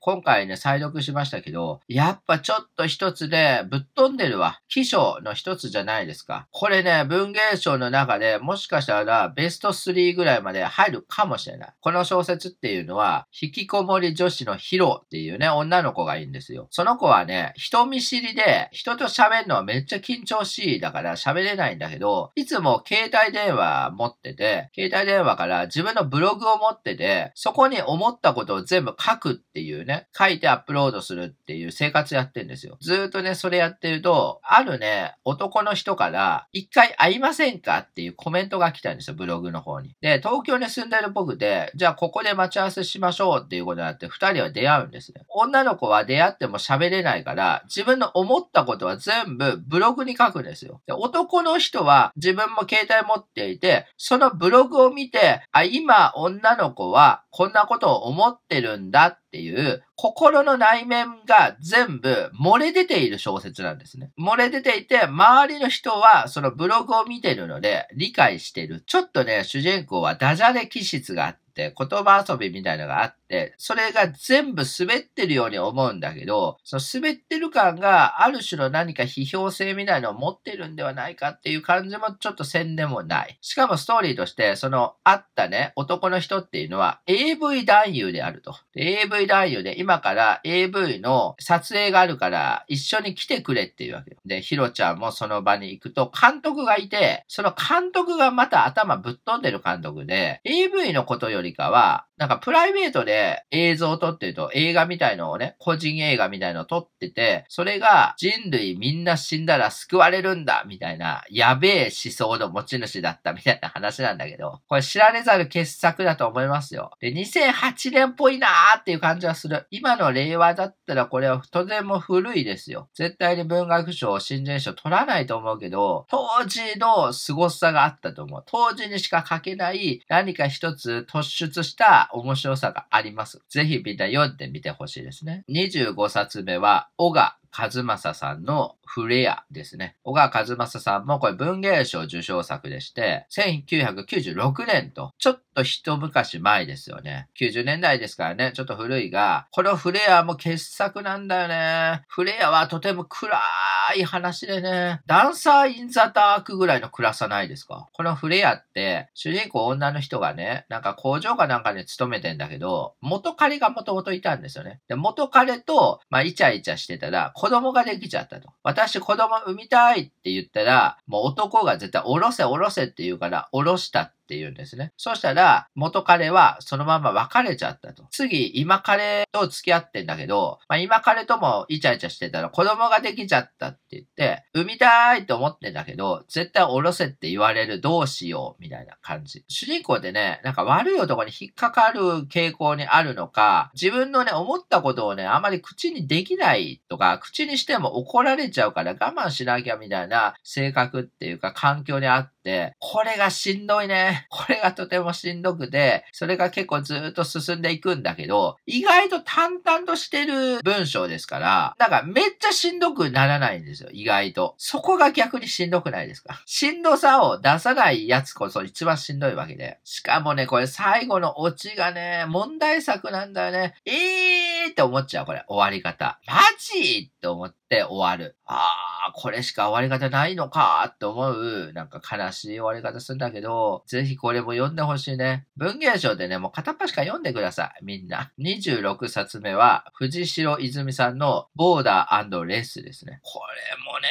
今回ね、再読しましたけど、やっぱちょっと一つでぶっ飛んでるわ。起賞の一つじゃないですか。これね、文芸賞の中でもしかしたらベスト3ぐらいまで入るかもしれない。この小説っていうのは、引きこもり女子のヒロっていうね、女の子がいいんですよ。その子はね、人見知りで、人と喋るのはめっちゃ緊張しいだから喋れないんだけど、いつも携帯電話持ってて、携帯電話から自分のブログを持ってて、そこに思ったことを全部書くってっていうね、書いてアップロードするっていう生活やってんですよ。ずーっとね、それやってると、あるね、男の人から、一回会いませんかっていうコメントが来たんですよ、ブログの方に。で、東京に住んでる僕で、じゃあここで待ち合わせしましょうっていうことになって、二人は出会うんですね。女の子は出会っても喋れないから、自分の思ったことは全部ブログに書くんですよ。で男の人は自分も携帯持っていて、そのブログを見て、あ、今女の子はこんなことを思ってるんだっていう、心の内面が全部漏れ出ている小説なんですね。漏れ出ていて、周りの人はそのブログを見てるので理解してる。ちょっとね、主人公はダジャレ気質があって、言葉遊びみたいなのがあって、それが全部滑ってるように思うんだけど、その滑ってる感がある種の何か批評性みたいなのを持ってるんではないかっていう感じもちょっとせんでもない。しかもストーリーとして、そのあったね、男の人っていうのは AV 男優であると。AV 男優で今から AV の撮影があるから一緒に来てくれっていうわけよ。で、ヒロちゃんもその場に行くと監督がいて、その監督がまた頭ぶっ飛んでる監督で、AV のことよりかは、なんかプライベートで映像を撮ってると映画みたいのをね、個人映画みたいのを撮ってて、それが人類みんな死んだら救われるんだみたいな、やべえ思想の持ち主だったみたいな話なんだけど、これ知られざる傑作だと思いますよ。で、2008年っぽいなーっていう感じはする。今の令和だったらこれはとても古いですよ。絶対に文学賞、新人賞取らないと思うけど、当時の凄さがあったと思う。当時にしか書けない何か一つ突出した面白さがあります。ぜひみんな読んでみてほしいですね。25冊目は、小賀和正さんのフレアですね。小川和正さんもこれ文芸賞受賞作でして、1996年と、ちょっと一昔前ですよね。90年代ですからね、ちょっと古いが、このフレアも傑作なんだよね。フレアはとても暗い話でね、ダンサーインザダークぐらいの暗さないですか？このフレアって、主人公女の人がね、なんか工場かなんかに勤めてんだけど、元彼が元々いたんですよね。で、元彼と、まあ、イチャイチャしてたら、子供ができちゃったと。私子供産みたいって言ったら、もう男が絶対おろせおろせって言うから、おろしたってって言うんですね。そしたら、元彼はそのまま別れちゃったと。次、今彼と付き合ってんだけど、まあ、今彼ともイチャイチャしてたら子供ができちゃったって言って、産みたいと思ってんだけど、絶対おろせって言われる、どうしよう、みたいな感じ。主人公でね、なんか悪い男に引っかかる傾向にあるのか、自分のね、思ったことをね、あまり口にできないとか、口にしても怒られちゃうから我慢しなきゃみたいな性格っていうか環境にあって、これがしんどいね。これがとてもしんどくて、それが結構ずっと進んでいくんだけど、意外と淡々としてる文章ですから、なんかめっちゃしんどくならないんですよ、意外と。そこが逆にしんどくないですか？しんどさを出さないやつこそ一番しんどいわけで。しかもね、これ最後のオチがね、問題作なんだよね。えーって思っちゃう、これ。終わり方。マジって思って終わる。ああ、これしか終わり方ないのか？って思う、なんか悲しい終わり方するんだけど、ぜひこれも読んでほしいね。文芸賞でね、もう片っ端から読んでください。みんな。26冊目は、藤代泉さんのボーダーレスですね。これもね、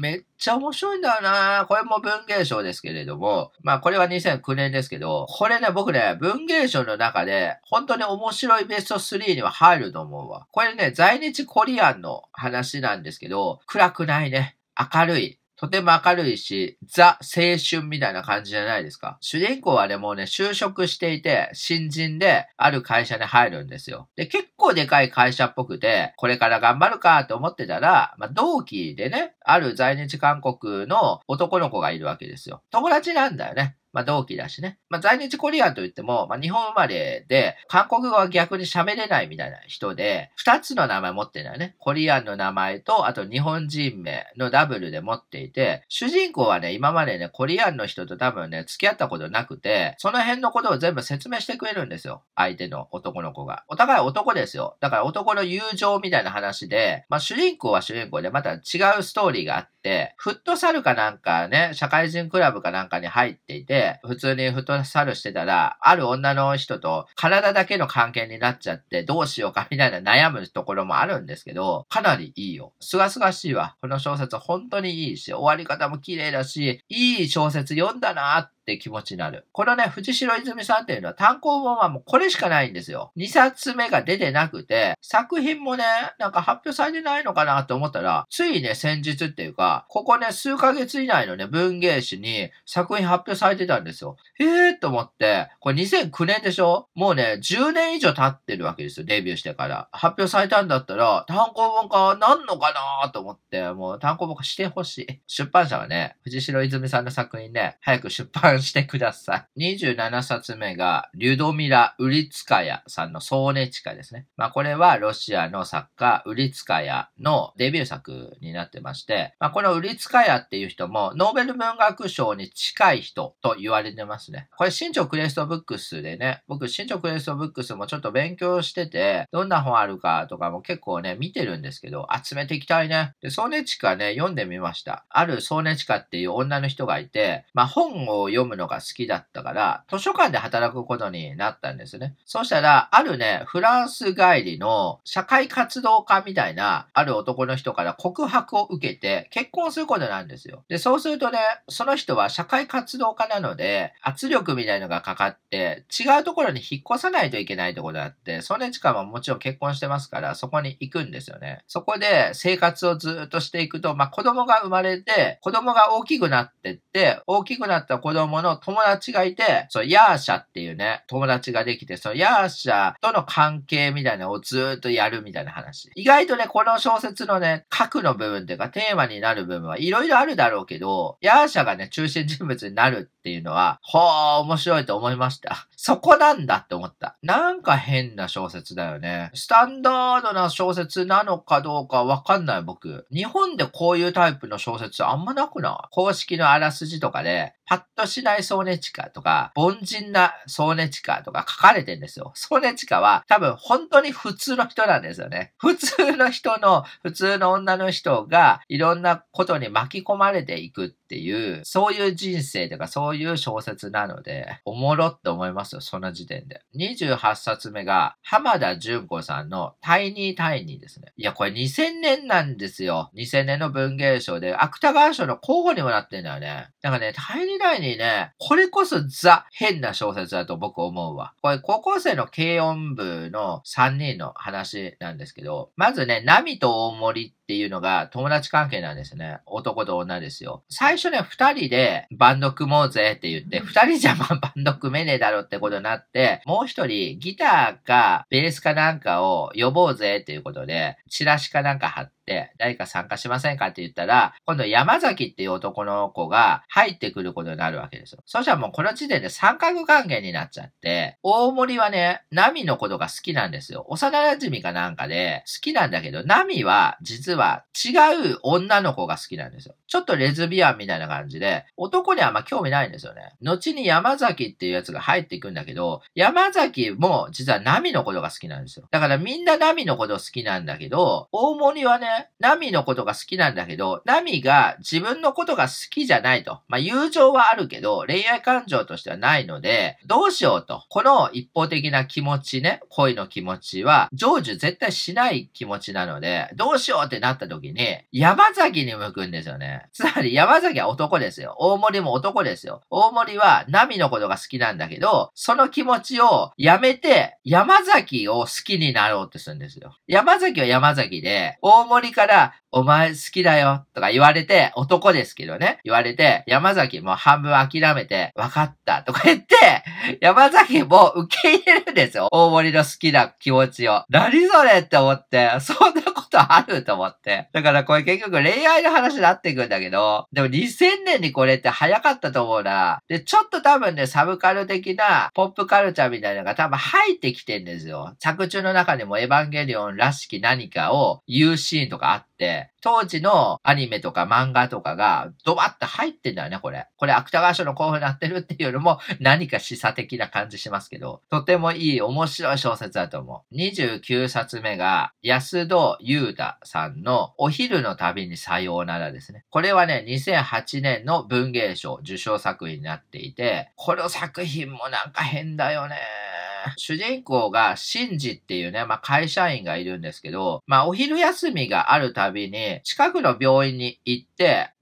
めっちゃ面白いんだよなこれも文芸賞ですけれども、まあこれは2009年ですけど、これね、僕ね、文芸賞の中で、本当に面白いベスト3には入ると思うわ。これね、在日コリアンの話なんですけど、暗くないね。明るい。とても明るいし、ザ青春みたいな感じじゃないですか。主人公はね、もうね、就職していて、新人である会社に入るんですよ。で、結構でかい会社っぽくて、これから頑張るかと思ってたら、まあ、同期でね、ある在日韓国の男の子がいるわけですよ。友達なんだよね。まあ同期だしね。まあ在日コリアンといっても、まあ日本生まれで、韓国語は逆に喋れないみたいな人で、二つの名前持ってるんだよね。コリアンの名前と、あと日本人名のダブルで持っていて、主人公はね、今までね、コリアンの人と多分ね、付き合ったことなくて、その辺のことを全部説明してくれるんですよ。相手の男の子が。お互い男ですよ。だから男の友情みたいな話で、まあ主人公は主人公でまた違うストーリーがあって、フットサルかなんかね、社会人クラブかなんかに入っていて、普通にフットサルしてたら、ある女の人と体だけの関係になっちゃってどうしようかみたいな悩むところもあるんですけど、かなりいいよ。すがすがしいわ。この小説本当にいいし、終わり方も綺麗だし、いい小説読んだなってって気持ちになる。このね、藤代泉さんっていうのは単行本はもうこれしかないんですよ。2冊目が出てなくて、作品もね、なんか発表されてないのかなと思ったら、ついね、先日っていうか、ここね、数ヶ月以内のね、文芸誌に作品発表されてたんですよ。へえーと思って、これ2009年でしょ？もうね、10年以上経ってるわけですよ、デビューしてから。発表されたんだったら、単行本化なんのかなと思って、もう単行本化してほしい。出版社はね、藤代泉さんの作品ね、早く出版してください。27冊目が、リュドミラ・ウリツカヤさんのソーネチカですね。まあこれはロシアの作家、ウリツカヤのデビュー作になってまして、まあこのウリツカヤっていう人も、ノーベル文学賞に近い人と言われてますね。これ、新潮クレストブックスでね、僕、新潮クレストブックスもちょっと勉強してて、どんな本あるかとかも結構ね、見てるんですけど、集めていきたいね。で、ソーネチカね、読んでみました。あるソーネチカっていう女の人がいて、まあ本を読むのが好きだったから、図書館で働くことになったんですね。そうしたら、あるね、フランス帰りの社会活動家みたいな、ある男の人から告白を受けて、結婚することなんですよ。で、そうするとね、その人は社会活動家なので、圧力みたいのがかかって、違うところに引っ越さないといけないところがあって、ソネチカももちろん結婚してますから、そこに行くんですよね。そこで生活をずっとしていくと、まあ子供が生まれて、子供が大きくなってって、大きくなった子供の友達がいて、そう、ヤーシャっていうね、友達ができて、そのヤーシャとの関係みたいなのをずっとやるみたいな話。意外とね、この小説のね、核の部分っていうかテーマになる部分はいろいろあるだろうけど、ヤーシャがね、中心人物になるっていうのは、ほー、面白いと思いました。そこなんだって思った。なんか変な小説だよね。スタンダードな小説なのかどうかわかんない僕。日本でこういうタイプの小説あんまなくない？公式のあらすじとかで、パッとしないソーネチカとか、凡人なソーネチカとか書かれてんですよ。ソーネチカは多分本当に普通の人なんですよね。普通の人の、普通の女の人がいろんなことに巻き込まれていくっていう、そういう人生とかそういう小説なので、おもろって思いますよ、その時点で。28冊目が、浜田純子さんのタイニータイニーですね。いや、これ2000年なんですよ。2000年の文芸賞で、芥川賞の候補にもなってんだよね。だかね、タイニータイニーね、これこそザ変な小説だと僕思うわ。これ高校生の軽音部の3人の話なんですけど、まずね、ナミと大森っていうのが友達関係なんですね。男と女ですよ。最初ね、二人でバンド組もうぜって言って、二人じゃまあバンド組めねえだろってことになって、もう一人ギターかベースかなんかを呼ぼうぜっていうことで、チラシかなんか貼って、誰か参加しませんかって言ったら、今度山崎っていう男の子が入ってくることになるわけですよ。そしたらもうこの時点で三角関係になっちゃって、大森はね、ナミのことが好きなんですよ。幼馴染かなんかで好きなんだけど、ナミは実は違う女の子が好きなんですよ。ちょっとレズビアンみたいな感じで、男にはあんま興味ないんですよね。後に山崎っていうやつが入っていくんだけど、山崎も実はナミのことが好きなんですよ。だからみんなナミのこと好きなんだけど、大森はね、ナミのことが好きなんだけど、ナミが自分のことが好きじゃないと。まあ、友情はあるけど、恋愛感情としてはないので、どうしようと。この一方的な気持ちね、恋の気持ちは、成就絶対しない気持ちなので、どうしようってなった時に、山崎に向くんですよね。つまり山崎は男ですよ。大森も男ですよ。大森はナミのことが好きなんだけど、その気持ちをやめて、山崎を好きになろうってするんですよ。山崎は山崎で、大森からお前好きだよとか言われて、男ですけどね、言われて、山崎も半分諦めて、分かったとか言って、山崎も受け入れるんですよ。大森の好きな気持ちを。何それって思って、そんなことあると思って。だからこれ結局恋愛の話になっていくんだけど、でも2000年にこれって早かったと思うな。で、ちょっと多分ね、サブカル的なポップカルチャーみたいなのが多分入ってきてんですよ。作中の中にもエヴァンゲリオンらしき何かを言うシーンとかあって、当時のアニメとか漫画とかがドバッと入ってんだよね、これ。これ芥川賞の候補になってるっていうのも何か示唆的な感じしますけど、とてもいい面白い小説だと思う。29冊目が安戸優太さんのお昼の旅にさようならですね。これはね、2008年の文芸賞受賞作品になっていて、この作品もなんか変だよね。主人公がシンジっていうね、まあ、会社員がいるんですけど、まあ、お昼休みがあるたびに、近くの病院に行って、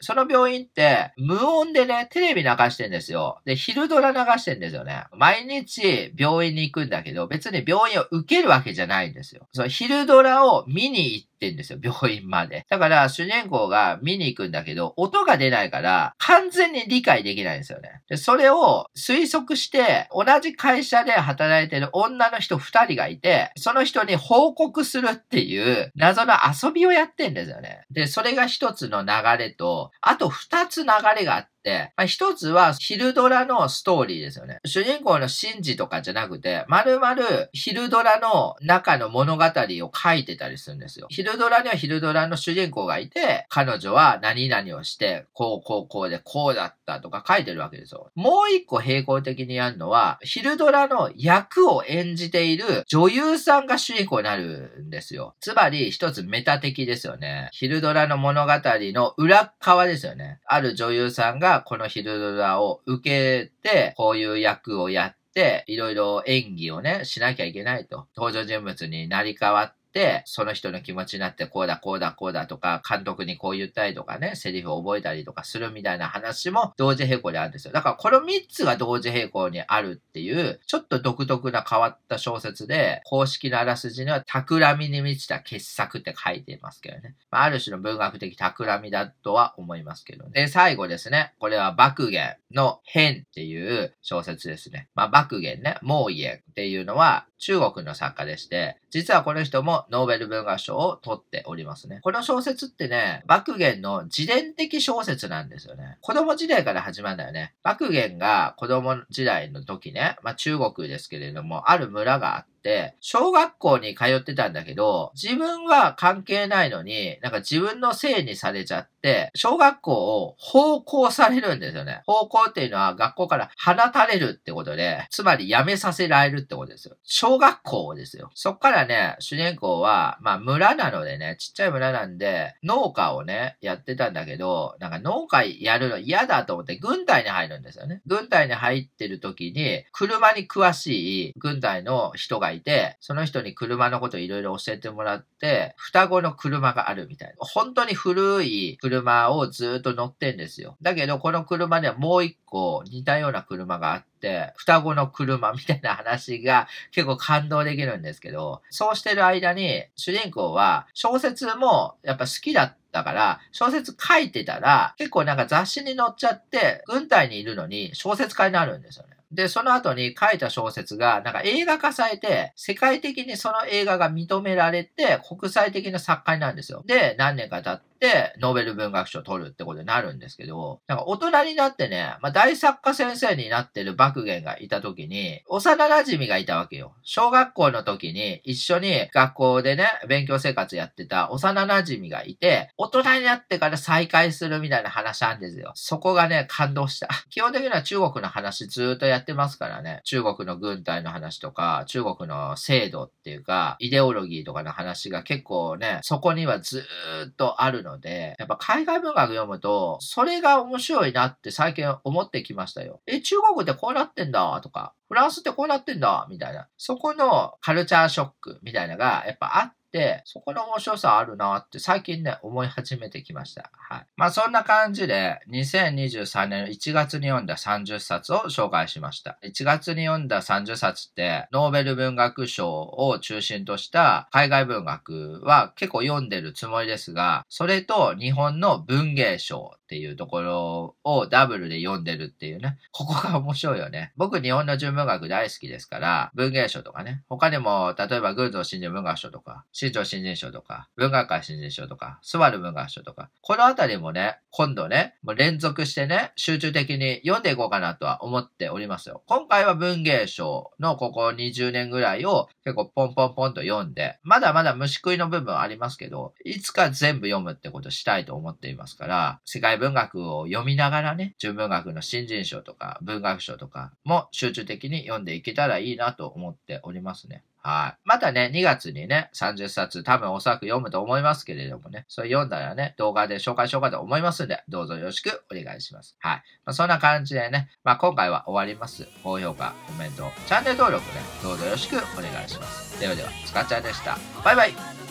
その病院って無音でね、テレビ流してんですよ。で、昼ドラ流してんですよね。毎日病院に行くんだけど、別に病院を受けるわけじゃないんですよ。その昼ドラを見に行って、んですよ、病院まで。だから、主人公が見に行くんだけど、音が出ないから、完全に理解できないんですよね。で、それを推測して、同じ会社で働いてる女の人二人がいて、その人に報告するっていう謎の遊びをやってんですよね。で、それが一つの流れと、あと2つ流れがあって、、まあ、一つは昼ドラのストーリーですよね。主人公のシンジとかじゃなくて、まるまる昼ドラの中の物語を書いてたりするんですよ。昼ドラには昼ドラの主人公がいて、彼女は何々をして、こうこうこうでこうだったとか書いてるわけですよ。もう一個並行的にやるのは、昼ドラの役を演じている女優さんが主人公になるんですよ。つまり一つメタ的ですよね。昼ドラの物語の裏側ですよね。ある女優さんがこのヒルドラを受けて、こういう役をやって、いろいろ演技をね、しなきゃいけないと。登場人物になり変わって、、その人の気持ちになって、こうだ、こうだ、こうだとか、監督にこう言ったりとかね、セリフを覚えたりとかするみたいな話も同時並行であるんですよ。だからこの3つが同時並行にあるっていう、ちょっと独特な変わった小説で、公式のあらすじには、企みに満ちた傑作って書いていますけどね。まあ、ある種の文学的企みだとは思いますけどね。で、最後ですね。これは爆言の変っていう小説ですね。まあ、爆言ね、猛言っていうのは中国の作家でして、実はこの人もノーベル文学賞を取っておりますね。この小説ってね、爆言の自伝的小説なんですよね。子供時代から始まるんだよね。爆言が子供時代の時ね、まあ中国ですけれども、ある村があって、、小学校に通ってたんだけど、自分は関係ないのに、なんか自分のせいにされちゃって、小学校を放校されるんですよね。放校っていうのは学校から放たれるってことで、つまり辞めさせられるってことですよ。小学校ですよ。そっからね、主人公は、まあ村なのでね、ちっちゃい村なんで、農家をね、やってたんだけど、なんか農家やるの嫌だと思って軍隊に入るんですよね。軍隊に入ってる時に、車に詳しい軍隊の人がいいて、その人に車のこといろいろ教えてもらって、双子の車があるみたいな。本当に古い車をずっと乗ってんですよ。だけど、この車にはもう一個似たような車があって、双子の車みたいな話が 結構感動できるんですけど、そうしてる間に、主人公は小説もやっぱ好きだったから、小説書いてたら、結構なんか雑誌に載っちゃって、軍隊にいるのに小説家になるんですよね。で、その後に書いた小説が、なんか映画化されて、世界的にその映画が認められて、国際的な作家になるんですよ。で、何年か経って、ノーベル文学賞を取るってことになるんですけど、なんか大人になってね、まあ、大作家先生になってる爆言がいた時に、幼馴染がいたわけよ。小学校の時に一緒に学校でね、勉強生活やってた幼馴染がいて、大人になってから再会するみたいな話なんですよ。そこがね、感動した。基本的には中国の話ずっとやってますからね。中国の軍隊の話とか、中国の制度っていうか、イデオロギーとかの話が結構ね、そこにはずっとあるので、やっぱ海外文学読むと、それが面白いなって最近思ってきましたよ。え、中国ってこうなってんだとか、フランスってこうなってんだみたいな。そこのカルチャーショックみたいなのがやっぱあって、そこの面白さあるなって最近ね、思い始めてきました。はい。まあそんな感じで、2023年の1月に読んだ30冊を紹介しました。1月に読んだ30冊って、ノーベル文学賞を中心とした海外文学は結構読んでるつもりですが、それと日本の文芸賞っていうところをダブルで読んでるっていうね。ここが面白いよね。僕日本の純文学大好きですから、文芸賞とかね。他にも、例えば群像新人文学賞とか、新潮新人賞とか、文学界新人賞とか、スバル文学賞とか、このあたりもね、今度ね、もう連続してね、集中的に読んでいこうかなとは思っておりますよ。今回は文芸賞のここ20年ぐらいを結構ポンポンポンと読んで、まだまだ虫食いの部分ありますけど、いつか全部読むってことしたいと思っていますから、世界文学を読みながらね、純文学の新人賞とか文学賞とかも集中的に読んでいけたらいいなと思っておりますね。はい。またね、2月にね、30冊多分おそらく読むと思いますけれどもね、それ読んだらね、動画で紹介しようかと思いますんで、どうぞよろしくお願いします。はい。まあ、そんな感じでね、まあ、今回は終わります。高評価、コメント、チャンネル登録ね、どうぞよろしくお願いします。ではでは、つかちゃんでした。バイバイ